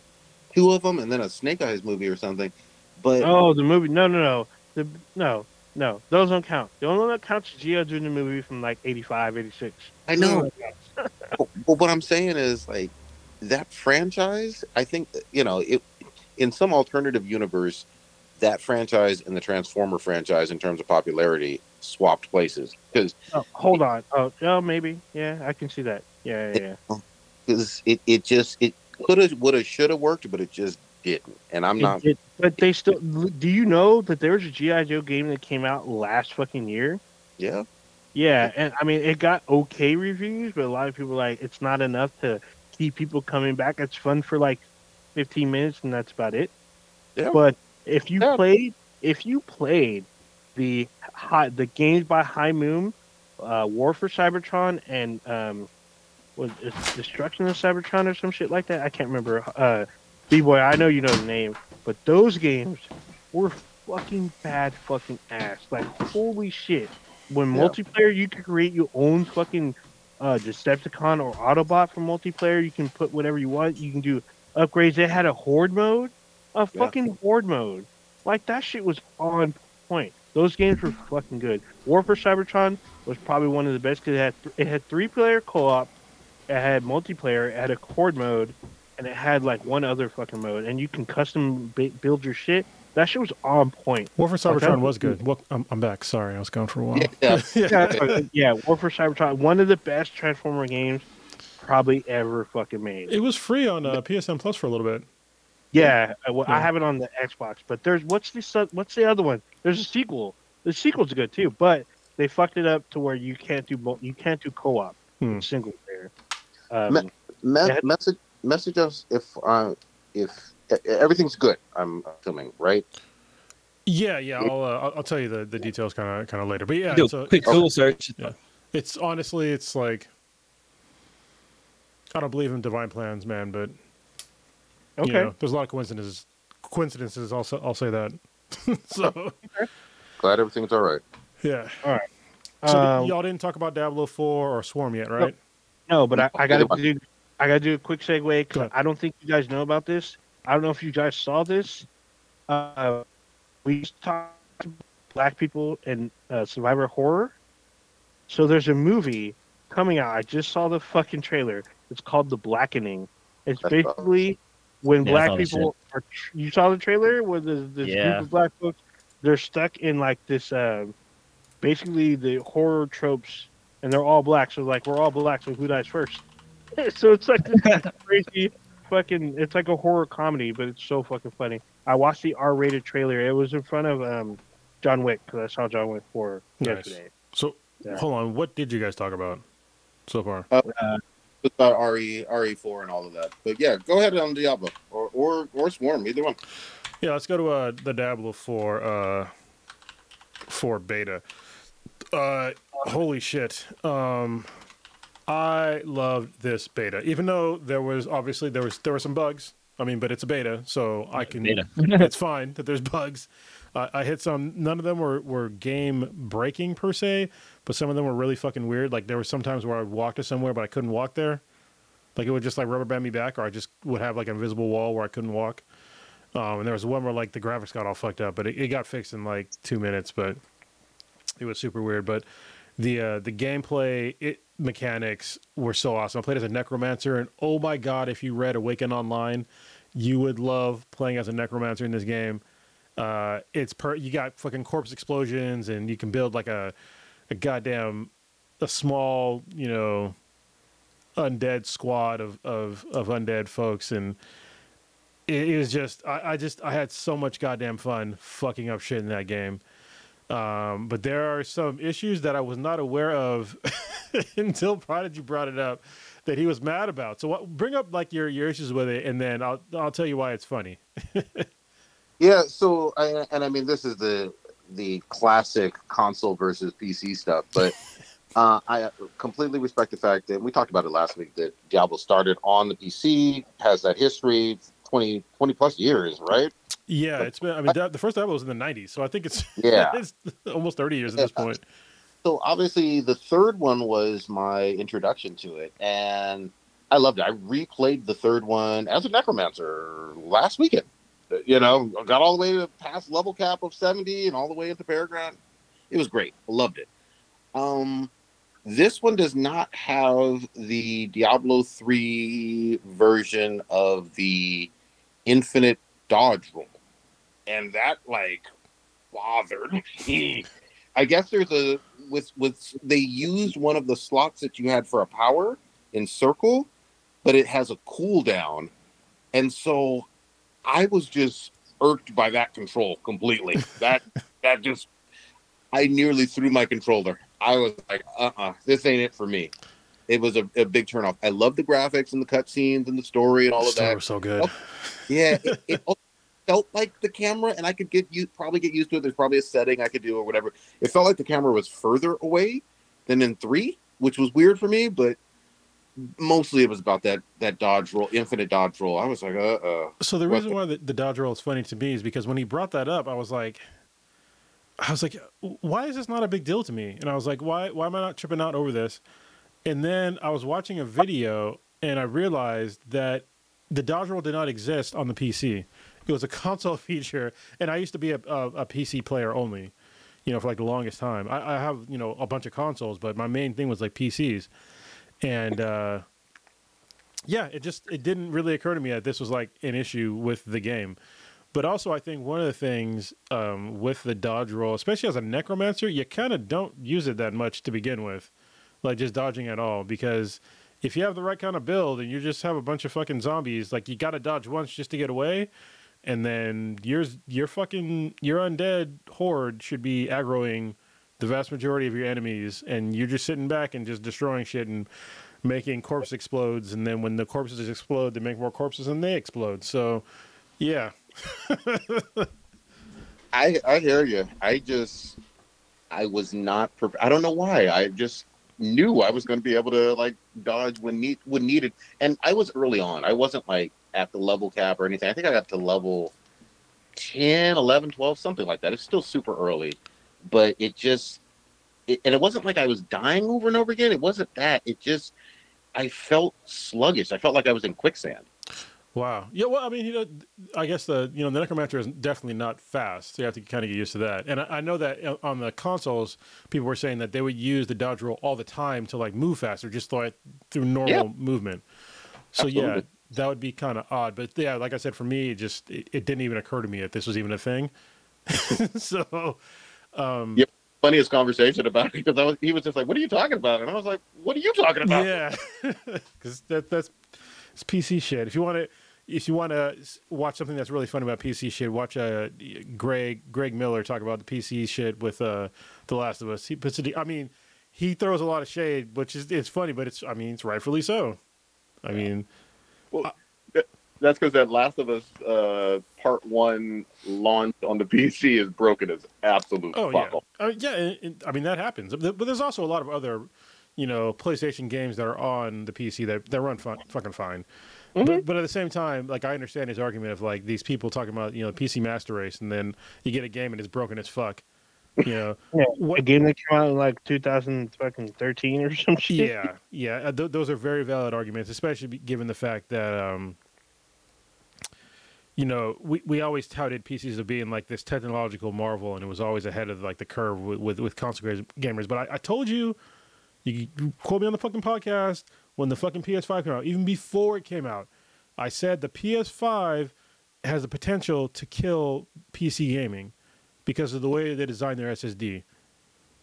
two of them, and then a Snake Eyes movie or something. But Oh, the movie? No, no, no. The no, no. Those don't count. The only one that counts is G.I. Joe the movie from like 85, 86. I know. Oh but, but what I'm saying is, like that franchise. I think you know, it in some alternative universe, that franchise and the Transformer franchise, in terms of popularity, swapped places because Oh, hold on. Oh, oh, maybe. Yeah, I can see that. Yeah, yeah. yeah. Oh, because it, it just it could have would have should have worked, but it just didn't. And I'm It not. did- but they still. Do you know that there was a G.I. Joe game that came out last fucking year? Yeah. Yeah, and I mean, it got okay reviews, but a lot of people like it's not enough to keep people coming back. It's fun for like 15 minutes, and that's about it. Yeah. But if you Yeah. played, if you played the high, the games by High Moon, uh, War for Cybertron, and um, was it Destruction of Cybertron or some shit like that? I can't remember. Uh, B boy, I know you know the name, but those games were fucking bad, fucking ass. Like holy shit! When Yeah. multiplayer, you could create your own fucking uh, Decepticon or Autobot for multiplayer. You can put whatever you want. You can do upgrades. They had a horde mode, a Yeah. fucking horde mode. Like that shit was on point. Those games were fucking good. War for Cybertron was probably one of the best because it had it had three player co op, it had multiplayer, it had a horde mode, and it had like one other fucking mode, and you can custom ba- build your shit. That shit was on point. War for Okay. Cybertron was good. Well, I'm, I'm back. Sorry, I was gone for a while. Yeah. yeah, yeah, War for Cybertron, one of the best Transformer games probably ever fucking made. It was free on uh, PSN Plus for a little bit. Yeah, I, well, I have it on the Xbox, but there's what's the what's the other one? There's a sequel. The sequel's good too, but they fucked it up to where you can't do you can't do co-op Hmm. single player. Um, Me- Me- Yeah. message message us if uh, if e- everything's good. I'm assuming, right? Yeah, yeah. I'll uh, I'll- I'll tell you the, the details kind of kind of later. But yeah, Do it's, a a, quick Google search. it's honestly it's like I don't believe in divine plans, man. But okay, you know, there's a lot of coincidences. Coincidences. Also, I'll say that. so Glad everything's all right. yeah. So Um, y'all didn't talk about Diablo Four or Swarm yet, right? no, but I, I gotta do I gotta do a quick segue because. I don't think you guys know about this. I don't know if you guys saw this. Uh, we talked to black people in uh, Survivor horror. So there's a movie coming out. I just saw the fucking trailer. It's called The Blackening. It's That's basically when Yeah, black saw the people are. You saw the trailer where there's this Yeah. group of black folks. They're stuck in like this. Uh, basically, the horror tropes, and they're all black. So like we're all black. So who dies first? so it's like this crazy fucking. It's like a horror comedy, but it's so fucking funny. I watched the R-rated trailer. It was in front of um, John Wick because I saw John Wick four Nice. yesterday. So Yeah. hold on. What did you guys talk about so far? It's about RE RE four and all of that. But yeah, go ahead on Diablo or or or Swarm, either one. Yeah, let's go to uh, the Diablo 4 uh, for beta. Uh, holy shit! Um, I loved this beta, even though there was obviously there was there were some bugs. I mean, but it's a beta, so I can. It's fine that there's bugs. Uh, I hit some. None of them were were game breaking per se, but some of them were really fucking weird. Like there were some times where I would walk to somewhere, but I couldn't walk there. Like it would just like rubber band me back, or I just would have like an invisible wall where I couldn't walk. Um, and there was one where like the graphics got all fucked up, but it, it got fixed in like two minutes. But it was super weird. But the uh, the gameplay it mechanics were so awesome. I played as a necromancer, and oh my god, if you read Awaken Online, you would love playing as a necromancer in this game. Uh, it's per you got fucking corpse explosions, and you can build like a a goddamn a small you know undead squad of of of undead folks and it, was just I, I just I had so much goddamn fun fucking up shit in that game. Um, but there are some issues that I was not aware of until Prodigy brought it up that he was mad about. So what, bring up like your, your issues with it, and then I'll I'll tell you why it's funny. Yeah. So I, and I mean this is the the classic console versus PC stuff, but. Uh, I completely respect the fact that we talked about it last week that Diablo started on the PC, has that history, 20, 20 plus years, right? Yeah, it's been. I mean, that, the first Diablo was in the '90s, so I think it's Yeah. it's almost 30 years at this point. So obviously, the third one was my introduction to it, and I loved it. I replayed the third one as a necromancer last weekend. You know, got all the way to past level cap of seventy, and all the way into Paragon. It was great. I loved it. Um, this one does not have the Diablo three version of the infinite dodge roll, and that like bothered me. I guess there's a with with they used one of the slots that you had for a power in circle, but it has a cooldown, and so I was just irked by that control completely. that that just I nearly threw my controller. I was like, uh uh this ain't it for me. It was a, a big turnoff. I love the graphics and the cutscenes and the story and all of that. was so good. Oh. Yeah, it, it felt like the camera, and I could get you probably get used to it. There's probably a setting I could do or whatever. It felt like the camera was further away than in three, which was weird for me. But mostly it was about that that dodge roll, infinite dodge roll. I was like, uh, uh So the reason why the, the dodge roll is funny to me is because when he brought that up, I was like, I was like, why is this not a big deal to me? And I was like, why why am I not tripping out over this? And then I was watching a video and I realized that the dodge roll did not exist on the PC. It was a console feature, and I used to be a, a, a PC player only, you know, for like the longest time. I, I have you know a bunch of consoles, but my main thing was like PCs, and uh, yeah, it just it didn't really occur to me that this was like an issue with the game. But also, I think one of the things um, with the dodge roll, especially as a necromancer, you kind of don't use it that much to begin with, like just dodging at all. Because if you have the right kind of build and you just have a bunch of fucking zombies, like you got to dodge once just to get away, and then your your fucking your undead horde should be aggroing the vast majority of your enemies, and you're just sitting back and just destroying shit and making corpse explodes, and then when the corpses explode, they make more corpses and they explode. So, yeah, I I hear you. I just I was not prepared. I don't know why. I just knew I was going to be able to like dodge when need when needed, and I was early on. I wasn't like at the level cap or anything. I think I got to level 10, 11, 12, something like that. It's still super early, but it just it, and it wasn't like I was dying over and over again. It wasn't that. It just I felt sluggish. I felt like I was in quicksand. Wow. Yeah. Well, I mean, you know, I guess the you know the necromancer is definitely not fast, so you have to kind of get used to that. And I, I know that on the consoles, people were saying that they would use the dodge roll all the time to like move faster, just like through normal Yeah. movement. So yeah, Absolutely. That would be kind of odd. But yeah, like I said, for me, it just it, it didn't even occur to me that this was even a thing. so um, Yep. Funniest conversation about it because I was, he was just like, "What are you talking about?" And I was like, "What are you talking about?" Yeah, because that that's it's PC shit. If you want to, if you want to watch something that's really fun about PC shit, watch uh, Greg Greg Miller talk about the PC shit with uh, The Last of Us. He puts it. I mean, he throws a lot of shade, which is it's funny, but it's I mean it's rightfully so. I mean, Well, that's because that Last of Us uh, Part One launch on the PC is broken as absolute oh yeah, fuck. uh, yeah. and- and- I mean that happens, but there's also a lot of other, you know, PlayStation games that are on the PC that that run fun, fucking fine. But, but at the same time, like I understand his argument of like these people talking about you know PC Master Race, and then you get a game and it's broken as fuck. You know, Yeah, What- a game that came out in like 2013 or some shit. yeah, yeah. uh, Th- those are very valid arguments, especially given the fact that, um, you know, we, we always touted PCs as being like this technological marvel, and it was always ahead of like the curve with with, with console gamers. But I, I told you, you, you quote me on the fucking podcast when the fucking PS5 came out, even before it came out, I said the PS5 has the potential to kill PC gaming because of the way they designed their SSD,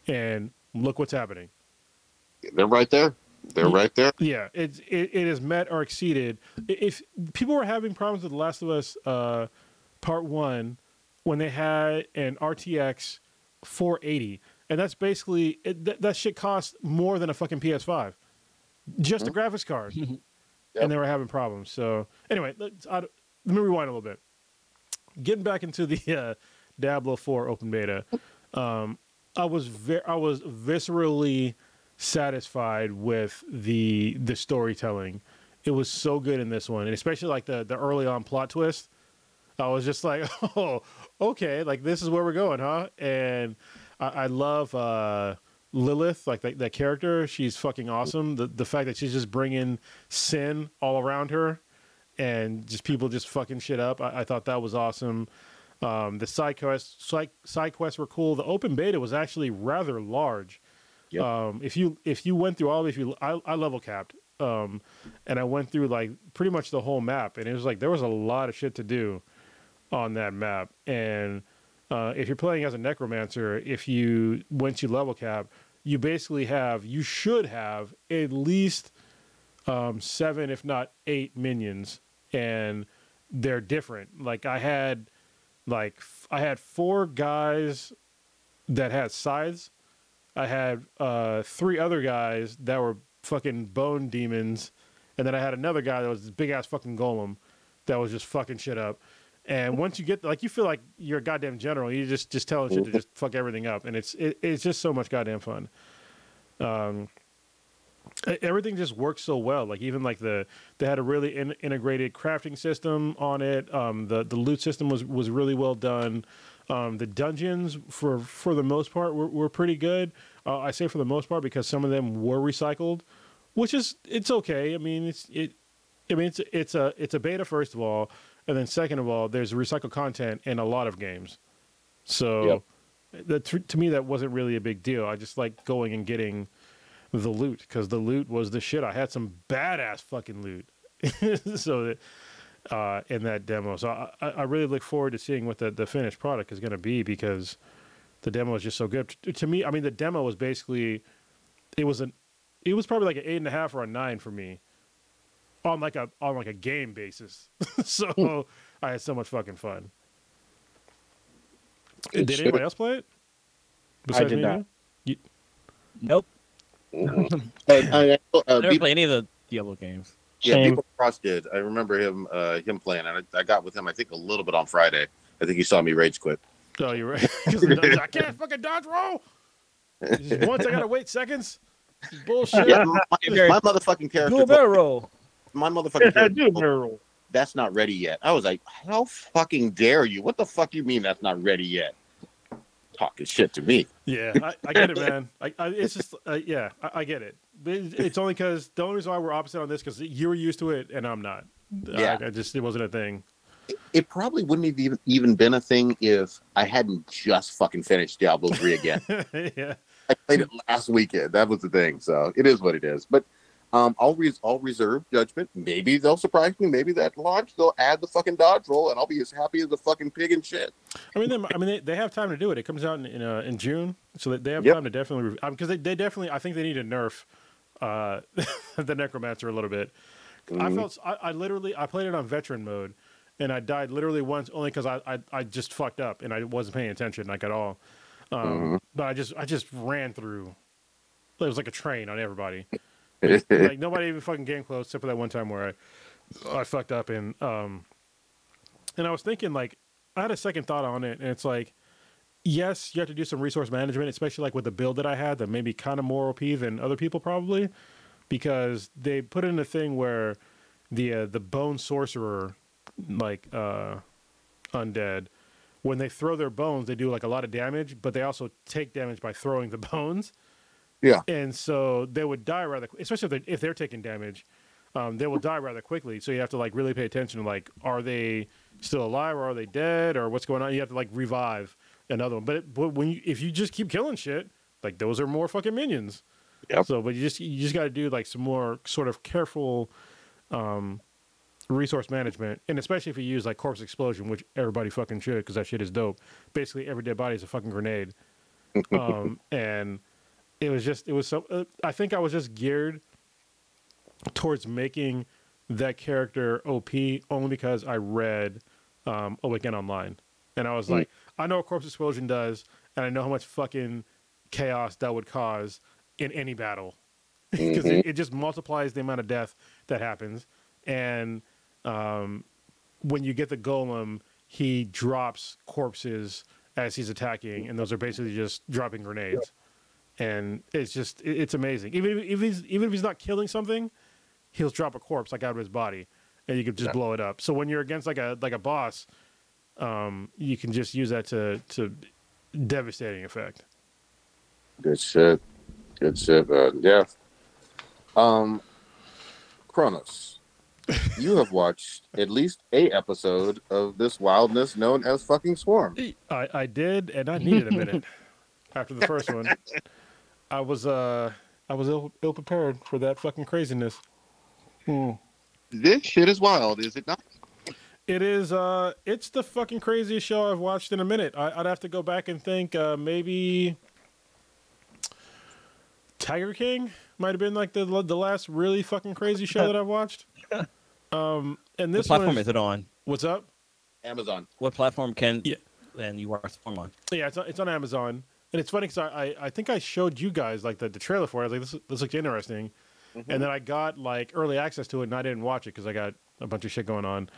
and look what's happening. They're right there. They're right there. Yeah, it's it, it is met or exceeded. If people were having problems with The Last of Us uh, Part One when they had an RTX 480, and that's basically it, that, that shit costs more than a fucking PS5, just a graphics card, Yep. and they were having problems. So anyway, let's, I, let me rewind a little bit. Getting back into the uh, Diablo 4 open beta, um, I was I was viscerally satisfied with the the storytelling. It was so good in this one, and especially like the the early on plot twist. I was just like, oh, okay, like this is where we're going, huh? And I, I love uh, Lilith, like that, that character. She's fucking awesome. The the fact that she's just bringing sin all around her, and just people just fucking shit up. I, I thought that was awesome. Um, the side quests, side, side quests were cool. The open beta was actually rather large. Yep. Um, if you if you went through all, of if you I, I level capped, um, and I went through like pretty much the whole map, and it was like there was a lot of shit to do on that map. And uh, if you're playing as a necromancer, if you once you level cap, you basically have you should have at least um, seven, if not eight minions, and they're different. Like I had, like I had four guys that had scythes. I had uh, three other guys that were fucking bone demons, and then I had another guy that was this big ass fucking golem that was just fucking shit up. And once you get like you feel like you're a goddamn general, you just just tell shit to just fuck everything up, and it's it, it's just so much goddamn fun. Um, everything just works so well. Like even like the they had a really in, integrated crafting system on it. Um, the the loot system was was really well done. Um, the dungeons for for the most part were, were pretty good. Uh, I say for the most part because some of them were recycled which is it's okay. I mean, it's it. I mean, it's it's a it's a beta first of all, and then second of all, there's recycled content in a lot of games. So, that to, to me that wasn't really a big deal. I just like going and getting the loot because the loot was the shit. I had some badass fucking loot. so that uh, in that demo, so I, I I really look forward to seeing what the the finished product is going to be because the demo is just so good. To, to me, I mean, the demo was basically it was an it was probably like an eight and a half or a nine for me on like a on like a game basis. so I had so much fucking fun. Good did shit. anybody else play it? Besides did me and not. you? Nope. Mhm. Uh, I- I- uh, I never Beep- played any of the Diablo games. yeah, Same. People Cross did. I remember him uh, him playing, and I, I got with him. I think a little bit on Friday. I think he saw me rage quit. Oh, you're right. 'Cause the dodge- I can't fucking dodge roll. Just once I gotta wait seconds. Bullshit. Yeah, my, my motherfucking character. Do a barrel roll. My motherfucking Yeah, character. do a barrel roll. that's not ready yet. I was like, how fucking dare you? What the fuck do you mean that's not ready yet? Talking shit to me. Yeah, I, I get it, man. I, I, it's just, uh, yeah, I, I get it. It- It's only because the only reason why we're opposite on this because you were used to it and I'm not. Yeah. I, just it wasn't a thing. It probably wouldn't have even, even been a thing if I hadn't just fucking finished Diablo 3 again. yeah, I played it last weekend. That was the thing. So it is what it is. But um, I'll, res- I'll reserve judgment. Maybe they'll surprise me. Maybe that launch they'll add the fucking dodge roll and I'll be as happy as a fucking pig and shit. I mean, they, I mean, they, they have time to do it. It comes out in in, uh, in June, so they, they have Yep. time to definitely because they, they definitely. I think they need to nerf uh, the necromancer a little bit. I Mhm. felt I, I literally I played it on veteran mode, and I died literally once only because I, I I just fucked up and I wasn't paying attention like at all. Um, Mhm. But I just I just ran through. It was like a train on everybody. like nobody even fucking came close except for that one time where I I fucked up and um and I was thinking like I had a second thought on it and it's like yes you have to do some resource management especially like with the build that I had that maybe kind of more OP than other people probably because they put in a thing where the uh, the bone sorcerer like uh undead when they throw their bones they do like a lot of damage but they also take damage by throwing the bones Yeah. and so they would die rather especially if they're, if they're taking damage um, they will die rather quickly. So you have to like really pay attention to like are they still alive or are they dead or what's going on? You have to like revive another one. But, it, but when you if you just keep killing shit like those are more fucking minions. Yep. so but you just you just got to do like some more sort of careful um resource management. And especially if you use like corpse explosion which everybody fucking should because that shit is dope. Basically every dead body is a fucking grenade. Um and it was just it was so uh, i think i was just geared towards making that character op only because i read um awaken online. And i was Mm. like i know what corpse explosion does and i know how much fucking chaos that would cause in any battle. Because Mhm. it, it just multiplies the amount of death that happens. And um, when you get the golem he drops corpses as he's attacking and those are basically just dropping grenades and it's just it's amazing even if, if he's even if he's not killing something he'll drop a corpse like out of his body and you can just Yeah. blow it up so when you're against like a like a boss um, you can just use that to to devastating effect Good shit. Good shit, man. Yeah. Um, Kr0nus, you have watched at least a episode of this wildness known as fucking Swarm. I, I did, and I needed a minute after the first one. I was uh I was ill, ill prepared for that fucking craziness. Hmm. This shit is wild, is it not? It is uh it's the fucking craziest show I've watched in a minute. I, I'd have to go back and think uh maybe Tiger King might have been like the the last really fucking crazy show that I've watched. Um and this one platform is, is it on? what's up? Amazon. What platform can Yeah. and you are Swarm on? Yeah, it's on, it's on Amazon, and it's funny because I, I I think I showed you guys like the, the trailer for it. I was like, this this looks interesting, and then I got like early access to it, and I didn't watch it because I got a bunch of shit going on.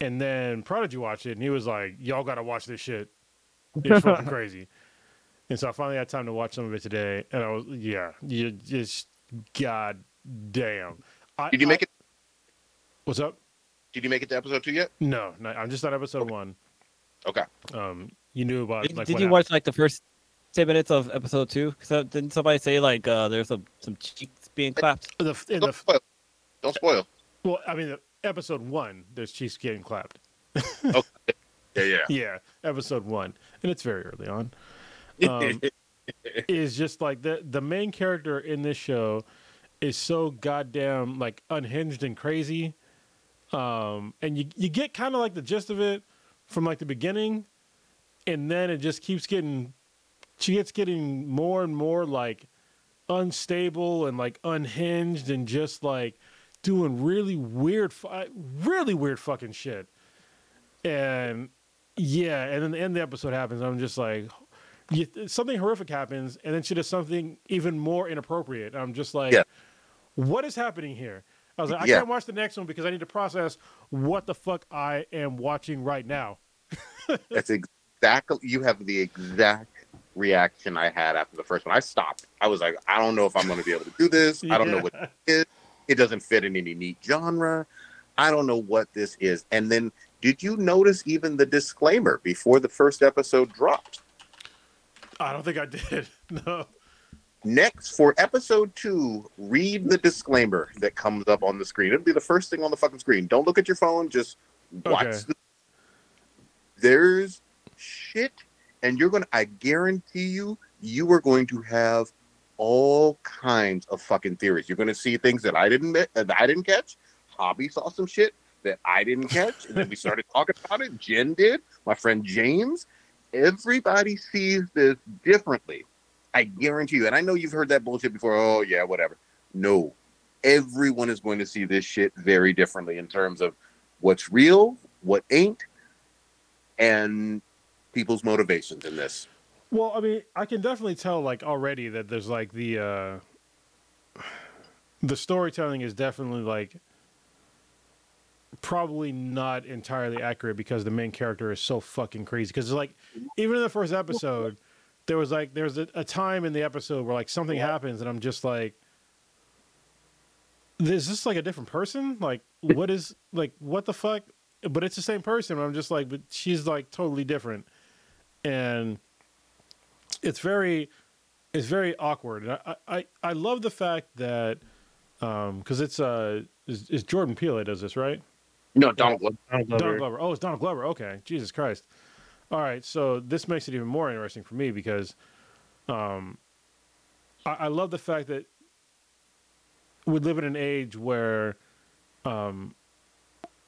And then Prodigy watched it, and he was like, "Y'all got to watch this shit. It's fucking crazy." And so I finally had time to watch some of it today, and I was, yeah, you just god damn. I, Did you I- make it? What's up? Did you make it to episode two yet? No, no, I'm just on episode one. Okay. Um, you knew about Did, like did what you happened. watch like the first ten minutes of episode two? Because didn't somebody say like uh, there's some some cheeks being clapped. The, in Don't the spoil. Don't spoil. well, I mean, episode one, there's cheeks getting clapped. Okay. Yeah, yeah. Yeah, episode one, and it's very early on. Um, is just like the the main character in this show is so goddamn like unhinged and crazy, um, and you you get kind of like the gist of it from like the beginning, and then it just keeps getting she gets getting more and more like unstable and like unhinged and just like doing really weird, really weird fucking shit. And yeah, and then the end of the episode happens. I'm just like, something horrific happens, and then she does something even more inappropriate. I'm just like, Yeah. what is happening here? I was like, I Yeah. can't watch the next one because I need to process what the fuck I am watching right now. That's exactly. You have the exact reaction I had after the first one. I stopped. I was like, I don't know if I'm going to be able to do this. I don't know what it is. It doesn't fit in any neat genre. I don't know what this is. And then, did you notice even the disclaimer before the first episode dropped? I don't think I did. No. Next, for episode two, read the disclaimer that comes up on the screen. It'll be the first thing on the fucking screen. Don't look at your phone. Just watch. Okay. The... There's shit, and you're gonna. I guarantee you, you are going to have all kinds of fucking theories. You're gonna see things that I didn't that I didn't catch. Hobby saw some shit that I didn't catch, and then we started talking about it. Jen did. My friend James. Everybody sees this differently. I guarantee you. And I know you've heard that bullshit before. Oh yeah, whatever. No, everyone is going to see this shit very differently in terms of what's real, what ain't, and people's motivations in this. Well, I mean, I can definitely tell like already that there's like the uh the storytelling is definitely like probably not entirely accurate because the main character is so fucking crazy. Because like even in the first episode there was like there's a, a time in the episode where like something happens and I'm just like is this like a different person? Like what is like what the fuck? But it's the same person. I'm just like but she's like totally different and it's very it's very awkward and i i, I love the fact that um because it's uh is, is jordan peele that does this right No, Donald Glover. Donald Donald Glover. Glover. Oh, it's Donald Glover. Okay, Jesus Christ. All right, so this makes it even more interesting for me because, um, I, I love the fact that we live in an age where, um,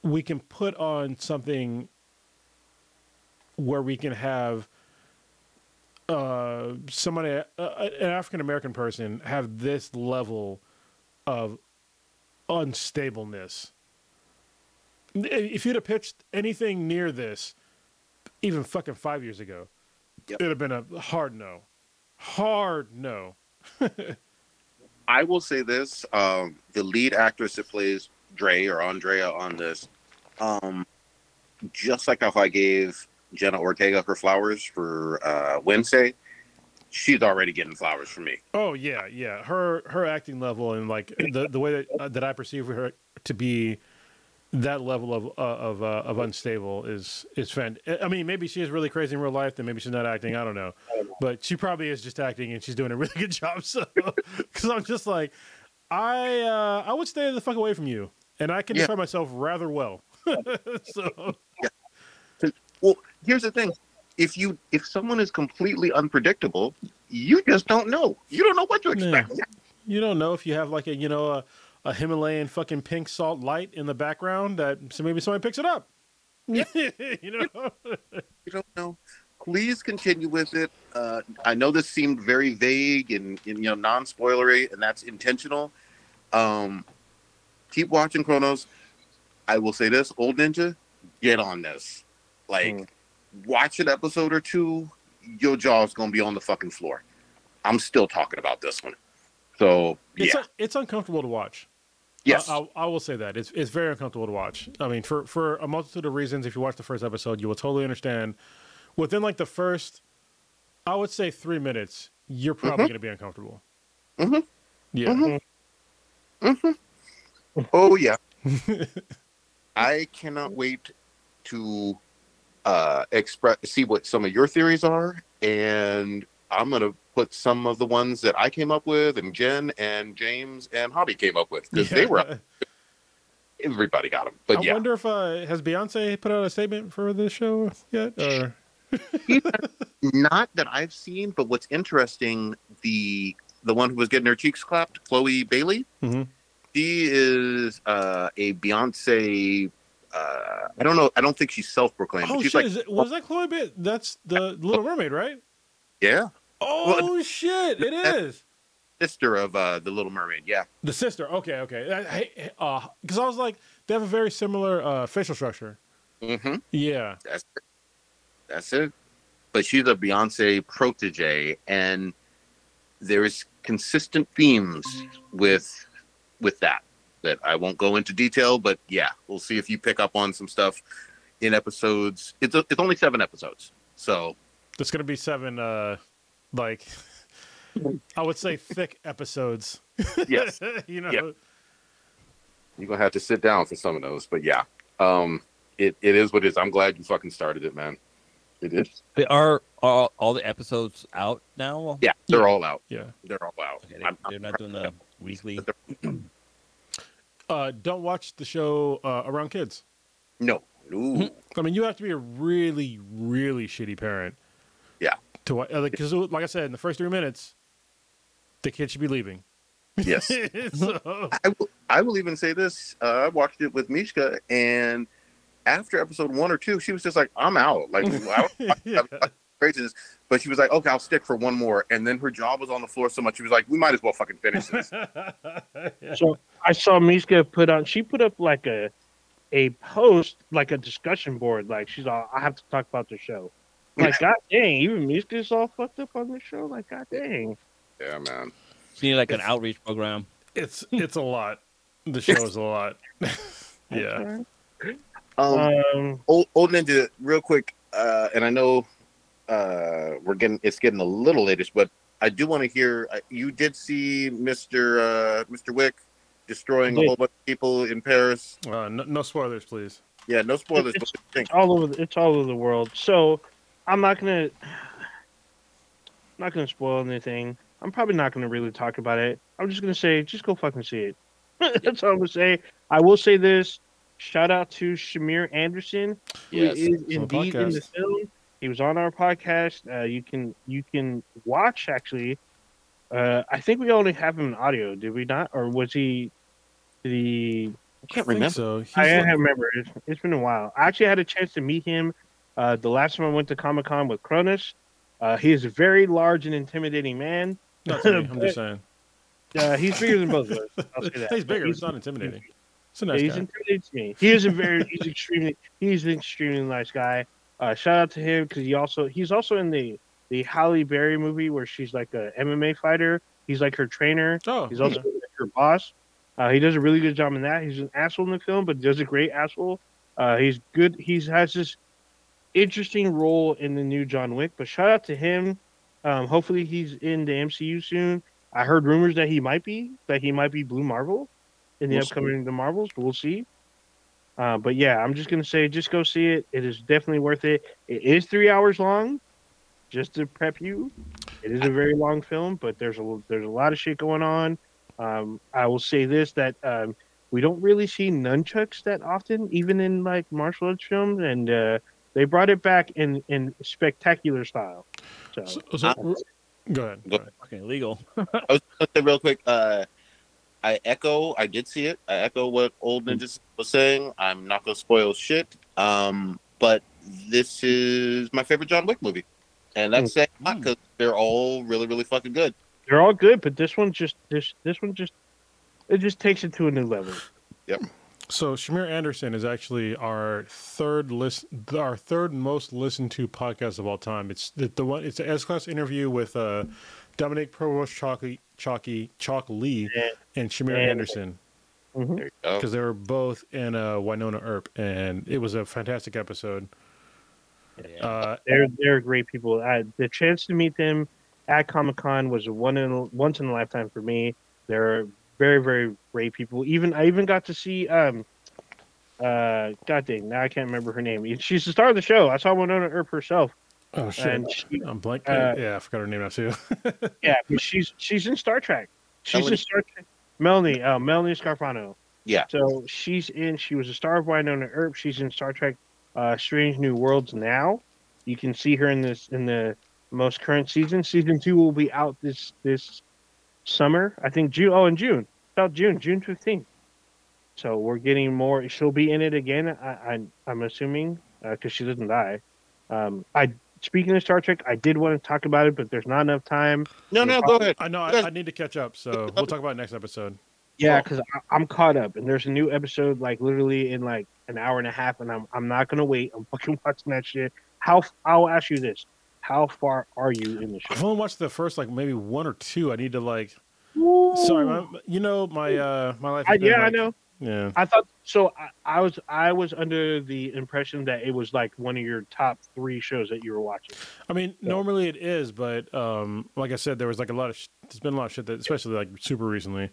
we can put on something where we can have uh somebody uh, an African American person have this level of unstableness if you'd have pitched anything near this, even fucking five years ago, Yep. it'd have been a hard no. Hard no. I will say this: um, the lead actress that plays Dre or Andrea on this, um, just like how I gave Jenna Ortega her flowers for uh, Wednesday, she's already getting flowers from me. Oh yeah, yeah. Her her acting level and like the the way that uh, that I perceive her to be that level of uh, of uh, of unstable is is fan. I mean, maybe she is really crazy in real life. Then maybe she's not acting. I don't know, but she probably is just acting, and she's doing a really good job. So, because I'm just like, I uh, I would stay the fuck away from you, and I can Yeah. defend myself rather well. so Well, here's the thing: if you if someone is completely unpredictable, you just don't know. You don't know what to Yeah. expect. you don't know if you have like a you know a, a Himalayan fucking pink salt light in the background that so maybe somebody picks it up. Yeah. you know. You don't know. Please continue with it. Uh, I know this seemed very vague and, and you know non-spoilery, and that's intentional. Um, keep watching Kr0nus. I will say this, old ninja, get on this. Like, Mm. watch an episode or two. Your jaw's gonna be on the fucking floor. I'm still talking about this one. So It's yeah, un- it's uncomfortable to watch. yes, I, I, I will say that it's it's very uncomfortable to watch. I mean, for for a multitude of reasons. If you watch the first episode, you will totally understand. Within like the first, I would say three minutes, you're probably Mhm. going to be uncomfortable. Mhm. Yeah. Mhm. Oh yeah. I cannot wait to uh express see what some of your theories are and I'm gonna put some of the ones that I came up with, and Jen and James and Hobby came up with because they were everybody got them. But I yeah, wonder if uh, has Beyonce put out a statement for the show yet? Or not that I've seen. But what's interesting, the the one who was getting her cheeks clapped, Chloe Bailey, Mhm. she is uh, a Beyonce. Uh, I don't know. I don't think she's self-proclaimed. oh she's shit, like, is it, was that Chloe? Bit? That's the Little Mermaid, right? yeah, Oh shit, It is sister of uh, the Little Mermaid. Yeah, The sister. Okay, okay. Because I was like, they have a very similar uh, facial structure. hmm Yeah. That's it. That's it. But she's a Beyonce protege, and there's consistent themes with with that that I won't go into detail. But yeah, we'll see if you pick up on some stuff in episodes. It's a, it's only seven episodes, so it's gonna be seven, uh, like, I would say thick episodes. yes, you know. Yeah. you're gonna have to sit down for some of those. But yeah, um, it it is what it is. I'm glad you fucking started it, man. It is. They are all, all the episodes out now. Yeah, they're all out. Yeah. They're all out. Okay, they, I'm- they're not doing the weekly. Uh, don't watch the show uh, around kids. no, no. I mean, you have to be a really, really shitty parent. Yeah. To wa- because, like I said, in the first three minutes, the kid should be leaving. Yes. so, I will, I will even say this. Uh, I watched it with Mishka, and after episode one or two, she was just like, "I'm out." Like, I, I, yeah. Craziness. But she was like, "Okay, I'll stick for one more." And then her jaw was on the floor so much, she was like, "We might as well fucking finish this." So I saw Miska put on. She put up like a a post, like a discussion board. Like she's all, I have to talk about the show. Like, God dang, even Miska's all fucked up on the show. Like, God dang. yeah, man. You need like an outreach program. it's it's a lot. The show is a lot. yeah. Um, Um, old, old ninja, real quick, uh, and I know uh, we're getting it's getting a little lateish, but I do want to hear. Uh, you did see Mister uh, Mister Wick destroying a whole bunch of people in Paris. Uh, no, no spoilers, please. Yeah, no spoilers. It's- but what do you think? all over. The, it's all over the world. So I'm not gonna. Not gonna spoil anything. I'm probably not gonna really talk about it. I'm just gonna say, just go fucking see it. That's all I'm gonna say. I will say this. Shout out to Shamier Anderson, who Yes, is indeed in the film. He was on our podcast. Uh, you can you can watch actually. Uh, I think we only have him in audio, did we not? Or was he? the? I can't remember. So he's I like- can't remember. It's, it's been a while. I actually had a chance to meet him uh, the last time I went to Comic Con with Kr0nus. Uh, he is a very large and intimidating man. not to me, I'm just saying. Uh, he's bigger than both of us. I'll say that. He's bigger. He's- It's not intimidating. It's a Yeah, he's intimidating to me. He is a very, he's extremely, he's an extremely nice guy. Uh, shout out to him because he also, he's also in the the Halle Berry movie where she's like a MMA fighter. He's like her trainer. Oh, He's also her boss. Uh, he does a really good job in that. He's an asshole in the film, but does a great asshole. Uh, he's good. He has this interesting role in the new John Wick. But shout out to him. Um, hopefully, he's in the MCU soon. I heard rumors that he might be that he might be Blue Marvel in the We'll see. upcoming the Marvels. But we'll see. Uh, but yeah, I'm just gonna say, just go see it. It is definitely worth it. It is three hours long. Just to prep you, it is a very long film, but there's a there's a lot of shit going on. Um, I will say this that um, we don't really see nunchucks that often, even in like martial arts films, and uh, they brought it back in in spectacular style. So, So, so- go ahead. Go ahead. Fucking illegal. I was gonna say real quick. Uh, I echo. I did see it. I echo what old ninja was saying. I'm not gonna spoil shit. Um, but this is my favorite John Wick movie, and that's saying a lot because they're all really, really fucking good. they're all good, but this one just this this one just it just takes it to a new level. Yep. So Shamier Anderson is actually our third list, our third most listened to podcast of all time. It's the, the one. It's an S class interview with uh, Dominique Provost Chalkley, Chalky, Chalk Lee, Yeah. and Shamier Yeah. Anderson Mhm. There you go. because they were both in uh, Wynonna Earp, and it was a fantastic episode. Yeah. Uh, They're they're great people. I, the chance to meet them at Comic Con was a one in a, once in a lifetime for me. They're very very great people. Even I even got to see um uh God dang now I can't remember her name. She's the star of the show. I saw Wynonna Earp herself. Oh shit! and she, I'm blank. uh, yeah, I forgot her name now too. yeah, but she's she's in Star Trek. She's Melanie- in Star Trek. Melanie, uh, Melanie Scrofano. Yeah. So she's in. She was a star of Wynonna Earp. She's in Star Trek: uh, Strange New Worlds now. You can see her in this in the most current season. Season two will be out this this summer. I think June. Oh, in June. About June, June fifteenth. So we're getting more. She'll be in it again. I, I I'm assuming because she doesn't die. Um, I speaking of Star Trek, I did want to talk about it, but there's not enough time. No, no, go ahead. I know. I, I need to catch up, so we'll talk about it next episode. Yeah, Oh. because I'm caught up, and there's a new episode like literally in like an hour and a half, and I'm I'm not gonna wait. I'm fucking watching that shit. How I'll ask you this: How far are you in the show? I've show? only watched the first like maybe one or two. I need to like. Sorry, my, you know my uh my life. I, has been, yeah, I know. Yeah. I thought so. I, I was I was under the impression that it was like one of your top three shows that you were watching. I mean, Yeah. normally it is, but um, like I said, there was like a lot of sh- there's been a lot of shit that, especially like super recently.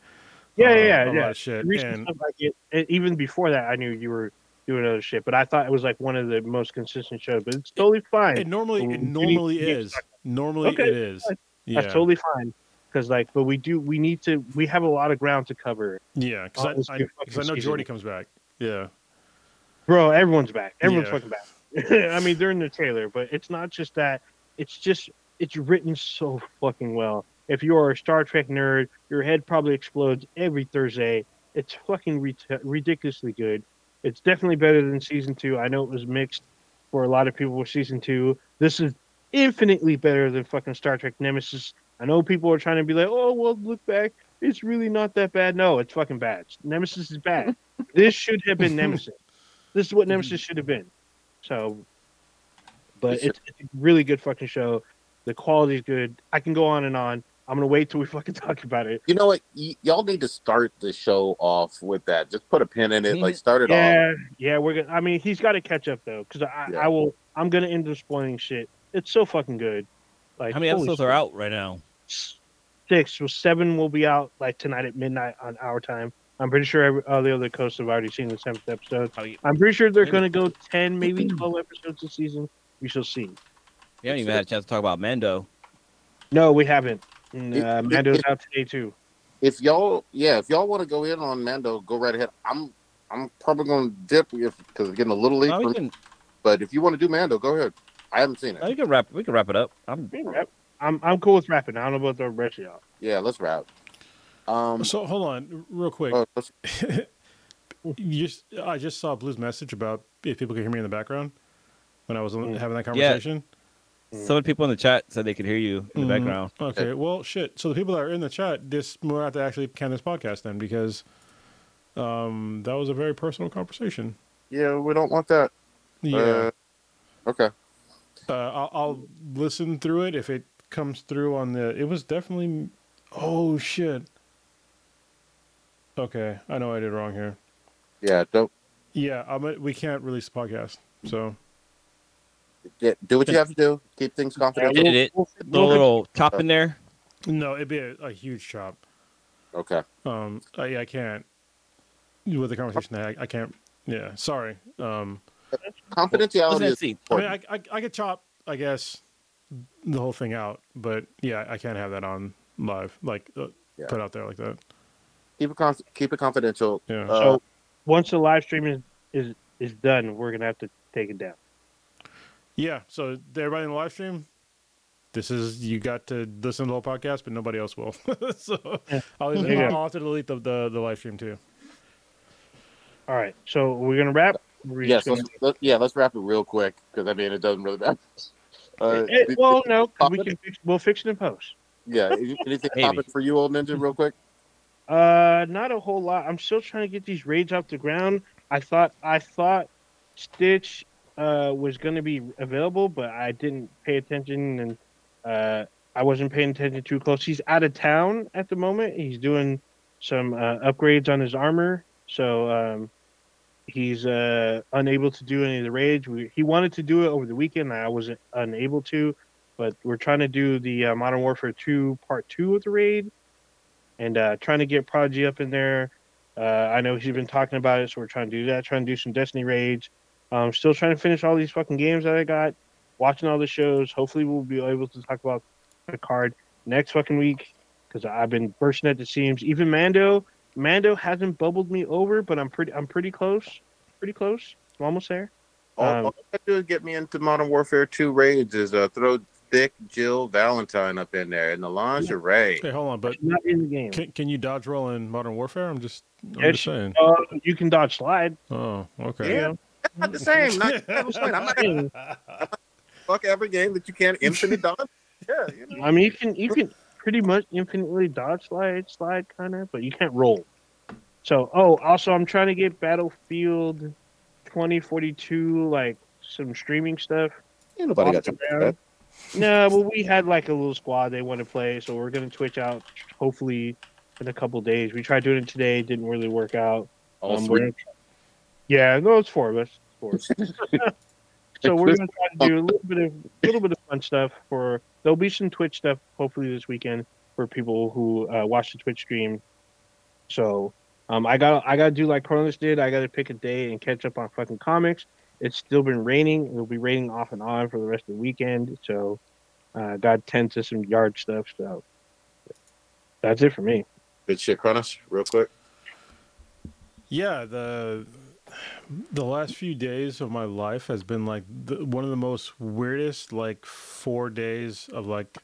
Yeah, uh, yeah, yeah. a yeah. lot of shit. And like it, and even before that, I knew you were doing other shit, but I thought it was like one of the most consistent shows. But it's totally fine. it normally it normally we need to is. Normally Okay, it is. Yeah. That's totally fine. Because like, but we do we need to we have a lot of ground to cover. Yeah, because I, I, I know Geordi comes back. Yeah. Bro, everyone's back. Everyone's Yeah. fucking back. I mean, they're in the trailer, but it's not just that. It's just it's written so fucking well. If you are a Star Trek nerd, your head probably explodes every Thursday. It's fucking ri- ridiculously good. It's definitely better than season two. I know it was mixed for a lot of people with season two. This is infinitely better than fucking Star Trek Nemesis. I know people are trying to be like, oh well, look back. It's really not that bad. No, it's fucking bad. Nemesis is bad. this should have been Nemesis. This is what mm-hmm. Nemesis should have been. So, but it's, it's a really good fucking show. The quality's good. I can go on and on. I'm gonna wait till we fucking talk about it. You know what? Y- y'all need to start the show off with that. Just put a pin in it. Like start it off. Yeah, yeah, we're gonna. I mean, he's got to catch up though, because I, Yeah. I will. I'm gonna end up spoiling shit. It's so fucking good. Like How many episodes shit. are out right now? Six. Well, seven will be out like tonight at midnight on our time. I'm pretty sure every, all the other coasts have already seen the seventh episode. Oh, you, I'm pretty sure they're gonna go ten, maybe twelve episodes this season. We shall see. you haven't even had a chance to talk about Mando. No, we haven't. And, uh, Mando's out today too. If y'all, yeah, if y'all want to go in on Mando, go right ahead. I'm, I'm probably going to dip if because it's getting a little late. No, for me. can, But if you want to do Mando, go ahead. I haven't seen no, it. we can wrap. We can wrap it up. I'm. We can wrap. I'm I'm cool with rapping. I don't know about the rest of y'all. Yeah, let's rap. Um, So hold on, real quick. uh, you just, I just saw Blue's message about if people can hear me in the background when I was Mm. having that conversation. Yeah. conversation. Some of the people in the chat said they could hear you in the Mhm. background. Okay, well, shit. So the people that are in the chat, this we'll have to actually can this podcast then because um, that was a very personal conversation. yeah, we don't want that. Yeah, Uh, okay. uh, I'll, I'll listen through it if it comes through on the. It was definitely. Oh shit. Okay, I know I did wrong here. Yeah, don't. Yeah, I'm, we can't release the podcast. So Yeah, do what you have to do. Keep things confidential. Did it- we'll- The we'll- little chop in there. no, it'd be a, a huge chop. Okay. Um, I, I can't with the conversation. I, I can't. Yeah, sorry. Um, Confidentiality is. I mean. I, I, I could chop, I guess, the whole thing out, but yeah, I can't have that on live, like uh, Yeah. put out there like that. keep it conf- keep it confidential. Yeah. Uh, So once the live stream is, is is done, we're gonna have to take it down. yeah. So to everybody in the live stream, this is you got to listen to the whole podcast, but nobody else will. so Yeah. I'll, There you go. I'll have to delete the, the the live stream too. All right, so we're gonna wrap. We're yes, gonna- let's, let, yeah, let's wrap it real quick because I mean it doesn't really matter. Uh, Eh, did- well, no, 'cause we can fix, we'll fix it in post. yeah, any- anything Maybe. popping for you, old ninja, real quick? Uh, not a whole lot. I'm still trying to get these raids off the ground. I thought I thought Stitch uh was gonna be available, but I didn't pay attention and uh I wasn't paying attention too close. He's out of town at the moment. He's doing some uh, upgrades on his armor, so um he's uh unable to do any of the raids. We, he wanted to do it over the weekend. I was unable to, but we're trying to do the uh, Modern Warfare 2 part 2 of the raid and uh, trying to get Prodigy up in there. Uh, I know he's been talking about it, so we're trying to do that. Trying to do some Destiny raids. Um, still trying to finish all these fucking games that I got. watching all the shows. Hopefully, we'll be able to talk about Picard next fucking week because I've been bursting at the seams. Even Mando, Mando hasn't bubbled me over, but I'm pretty, I'm pretty close, pretty close. I'm almost there. All, Um, all you gotta do is get me into Modern Warfare 2 raids is uh, throw thick Jill Valentine up in there in the lingerie. Hey, hold on, but Not in the game. can, can you dodge roll in Modern Warfare? I'm just, I'm Yes, just saying. Uh, you can dodge slide. Oh, okay. Yeah. It's not the same. Not, I'm not gonna fuck every game that you can infinite dodge. Yeah, you know. I mean, you can you can pretty much infinitely dodge slide, slide kind of, but you can't roll. So, oh, also, I'm trying to get Battlefield 2042, like some streaming stuff. Ain't nobody got the to ground. No, but we had like a little squad they want to play, so we're gonna Twitch out hopefully in a couple days. We tried doing it today, didn't really work out. all Um, three. yeah, no, it's four of us. Four. so we're gonna try to do a little bit of a little bit of fun stuff for. There'll be some Twitch stuff hopefully this weekend for people who uh, watch the Twitch stream. So um, I got I got to do like Kr0nus did. I got to pick a day and catch up on fucking comics. It's still been raining. It'll be raining off and on for the rest of the weekend. So uh, got to tend to some yard stuff. So that's it for me. Good shit, Kr0nus, real quick. Yeah, the the last few days of my life has been like the, one of the most weirdest like four days of like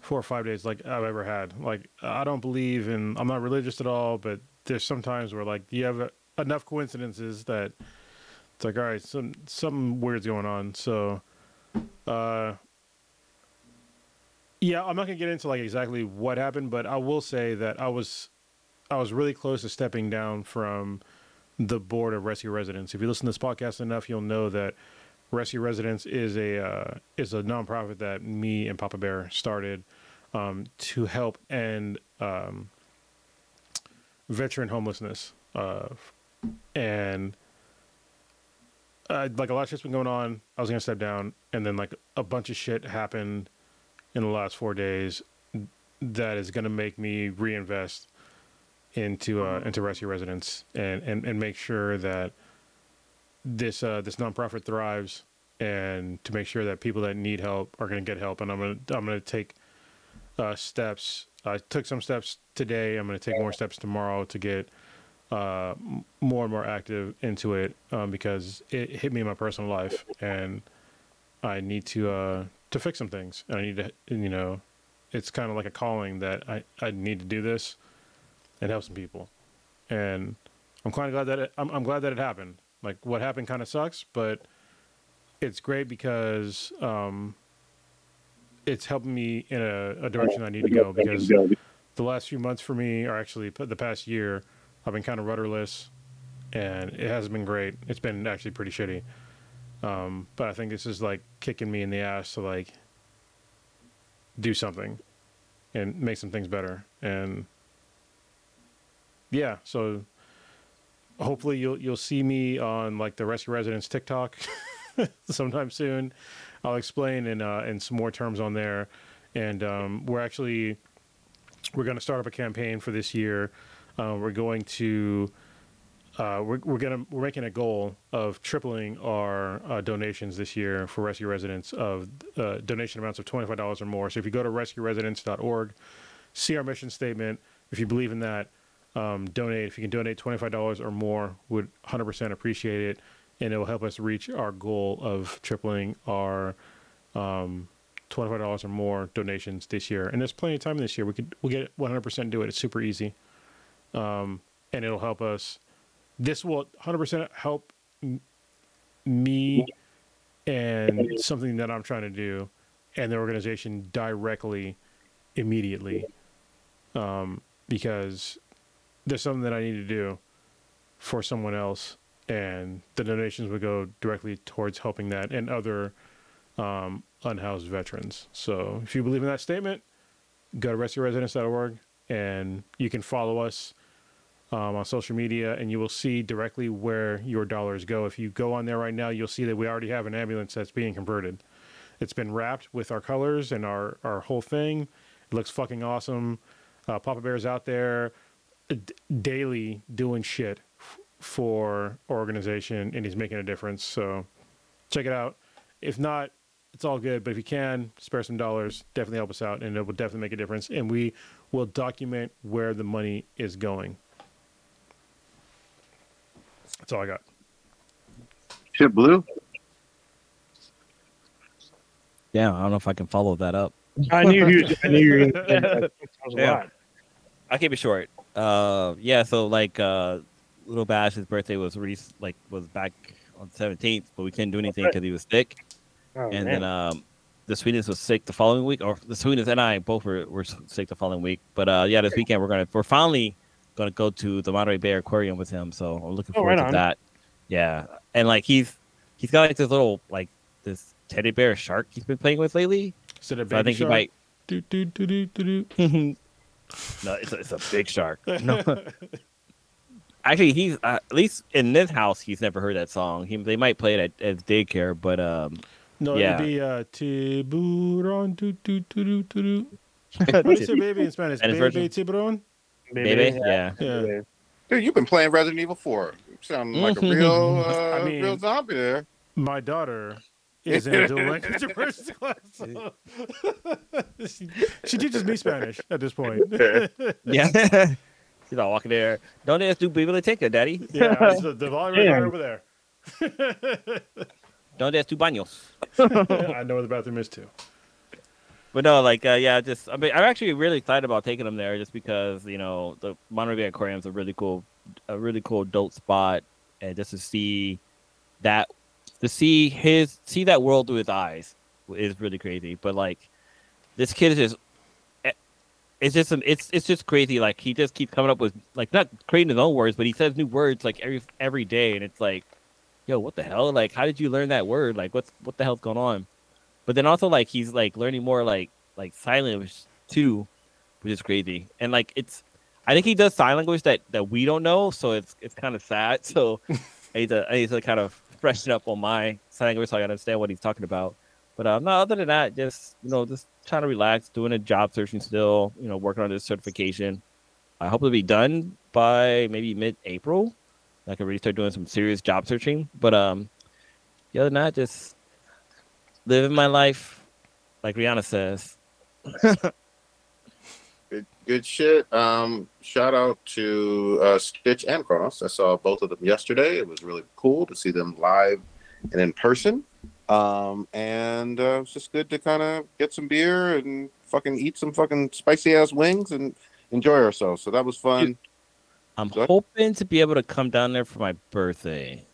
four or five days like I've ever had. Like I don't believe in I'm not religious at all, but there's sometimes where like you have enough coincidences that it's like all right, some something weird's going on. So uh yeah, I'm not gonna get into like exactly what happened, but I will say that I was I was really close to stepping down from the board of Rescue Residence. If you listen to this podcast enough, you'll know that Rescue Residence is a uh, is a nonprofit that me and Papa Bear started um, to help end um, veteran homelessness. Uh, and uh, like a lot of shit's been going on. I was gonna step down, and then like a bunch of shit happened in the last four days that is gonna make me reinvest into uh, into rescue residence and, and, and make sure that this uh, this nonprofit thrives and to make sure that people that need help are going to get help. And I'm to I'm to take uh, steps I took some steps today. I'm to take more steps tomorrow to get uh, more and more active into it um, because it hit me in my personal life and I need to uh, to fix some things. And I need to you know it's kind of like a calling that I, I need to do this and help some people. And I'm kind of glad that it, I'm, I'm glad that it happened. Like what happened kind of sucks, but it's great because um, it's helping me in a, a direction I need to go. Because the last few months for me, or actually the past year, I've been kind of rudderless, and it hasn't been great. It's been actually pretty shitty. Um, but I think this is like kicking me in the ass to like do something and make some things better. And yeah, so hopefully you'll you'll see me on like the Rescue Residence TikTok sometime soon. I'll explain in uh, in some more terms on there, and um, we're actually we're going to start up a campaign for this year. Uh, we're going to uh, we're we're gonna we're making a goal of tripling our uh, donations this year for rescue residence of uh, donation amounts of twenty five dollars or more. So if you go to rescueresidence.org, see our mission statement. If you believe in that, um, donate. If you can donate twenty five dollars or more, would hundred percent appreciate it, and it will help us reach our goal of tripling our um, twenty five dollars or more donations this year. And there's plenty of time this year. We could we'll get one hundred percent do it. It's super easy, um, and it'll help us. This will hundred percent help m- me and something that I'm trying to do, and the organization directly, immediately, um, because there's something that I need to do for someone else, and the donations would go directly towards helping that and other um, unhoused veterans. So if you believe in that statement, go to rescueresidence.org and you can follow us um, on social media and you will see directly where your dollars go. If you go on there right now, you'll see that we already have an ambulance that's being converted. It's been wrapped with our colors and our, our whole thing. It looks fucking awesome. Uh, Papa Bear's out there d- daily doing shit f- for organization and he's making a difference. So check it out. If not, it's all good. But if you can spare some dollars, definitely help us out, and it will definitely make a difference. And we will document where the money is going. That's all I got. Shit blue. Yeah, I don't know if I can follow that up. I knew you. I knew you were going to that. was a Yeah. I'll keep it short. Uh, yeah. So like, uh, little Bash's birthday was re- like was back on seventeenth, but we couldn't do anything because he was sick. Oh, and man. then um, the sweetness was sick the following week, or the sweetness and I both were, were sick the following week. But uh, yeah, this weekend we're gonna we're finally gonna go to the Monterey Bay Aquarium with him. So I'm looking Oh, forward right to on. that. Yeah, and like he's he's got like this little like this teddy bear shark he's been playing with lately. Is it a So I think shark? he might. Do, do, do, do, do, do. no, it's a, it's a big shark. No, actually, he's uh, at least in this house he's never heard that song. He they might play it at, at daycare, but um, No, Yeah. it'd be uh, tiburon. Do, do, do, do, do, do. What is it, baby in Spanish? Spanish Baby version? tiburon. maybe yeah. Yeah. Dude, you've been playing Resident Evil 4. You sound like a Mhm. real, uh, I mean- real zombie there. My daughter is in a dual language immersion class. so- she, she teaches me Spanish at this point. Yeah. She's all walking there. Don't ask do biblioteca, daddy. yeah, it's the, the volume right over there. Don't ask do baños. I know where the bathroom is too. But no, like, uh, yeah, just I mean, I'm actually really excited about taking them there, just because you know the Monterey Bay Aquarium is a really cool, a really cool adult spot, and just to see that, to see his see that world through his eyes is really crazy. But like, this kid is just, eh, it's just, it's it's just crazy. Like he just keeps coming up with like not creating his own words, but he says new words like every every day, and it's like, yo, what the hell? Like, how did you learn that word? Like, what's what the hell's going on? but then also like he's like learning more like like sign language too which is crazy and like it's i think he does sign language that that we don't know so it's it's kind of sad so i need to i need to kind of freshen up on my language so i understand what he's talking about. But um no other than that just you know just trying to relax doing a job searching still you know working on this certification. I hope it'll be done by maybe mid-april. I can really start doing some serious job searching. But um the other than that just living my life, like Rihanna says. Good, shit. Um, shout out to uh, Stitch and Cross. I saw both of them yesterday. It was really cool to see them live and in person. Um, and uh, it was just good to kind of get some beer and fucking eat some fucking spicy ass wings and enjoy ourselves. So that was fun. I'm Good. hoping to be able to come down there for my birthday.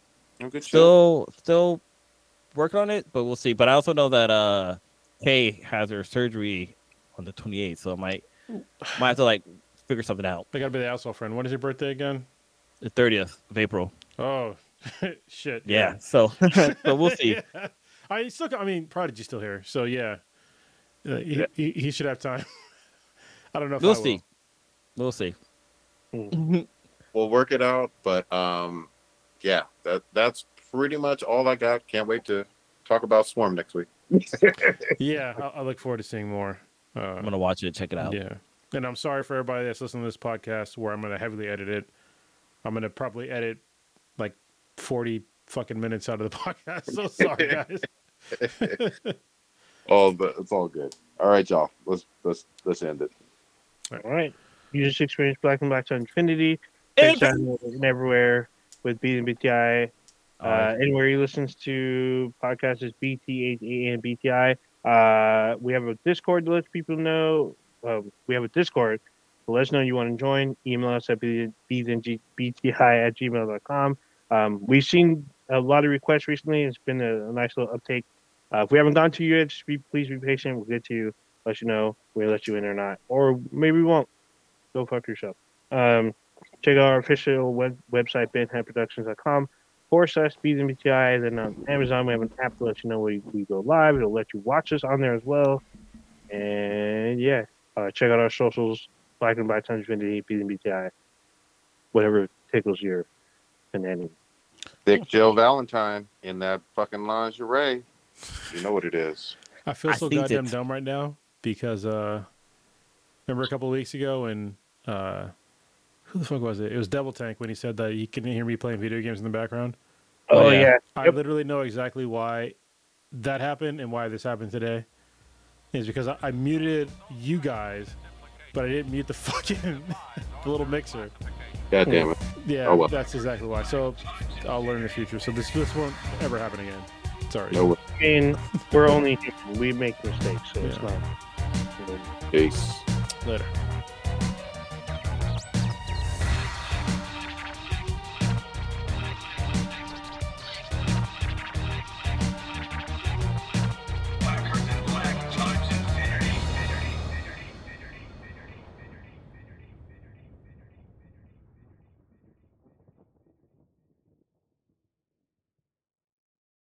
Oh, good shit. Still, still working on it, but we'll see. But I also know that uh, Kay has her surgery on the 28th, so I might might have to like figure something out. I gotta be the asshole friend. When is your birthday again? The 30th of April. Oh, shit. Yeah, so so we'll see. Yeah. I still. I mean, Prodigy's still here, so yeah. Uh, he, Yeah. He, he should have time. I don't know if We'll I will. see. We'll see. we'll work it out. But um, yeah, that that's pretty much all I got. Can't wait to talk about Swarm next week. Yeah, I, I look forward to seeing more. Uh, I'm gonna watch it, and check it out. Yeah. And I'm sorry for everybody that's listening to this podcast where I'm going to heavily edit it. I'm going to probably edit like 40 fucking minutes out of the podcast. So sorry, guys. Oh, but it's all good. All right, y'all. Let's let's let's end it. All right. You just experienced Black and Black to Infinity. Next time and everywhere with B and BTI. Uh, anywhere you listen to podcasts is BTHA and BTI. Uh, we have a Discord to let people know. Uh, we have a Discord. So let us know you want to join. Email us at bthi at gmail.com. Um, we've seen a lot of requests recently. It's been a, a nice little uptake. Uh, if we haven't gone to you yet, just be, please be patient. We'll get to you, let you know we let you in or not. Or maybe we won't. Go fuck yourself. Um, check out our official web, website, beenhadproductions.com forward slash Bees and BTI. Then on Amazon, we have an app to let you know when we go live. It'll let you watch us on there as well. And yeah, uh, check out our socials, Blacker Than Black Times Infinity, Bees and whatever tickles your shenanigans. Thick Jill Valentine in that fucking lingerie. You know what it is. I feel so think goddamn it's- dumb right now because uh remember a couple of weeks ago when uh who the fuck was it? It was Double Tank when he said that he can hear me playing video games in the background. Oh, yeah. yeah. I Yep. literally know exactly why that happened and why this happened today is because I, I muted you guys, but I didn't mute the fucking the little mixer. God damn it. Yeah, Oh, well. that's exactly why. So I'll learn in the future. So this this won't ever happen again. Sorry. No I mean, we're only. We make mistakes, so it's Yeah. not. Peace. Later.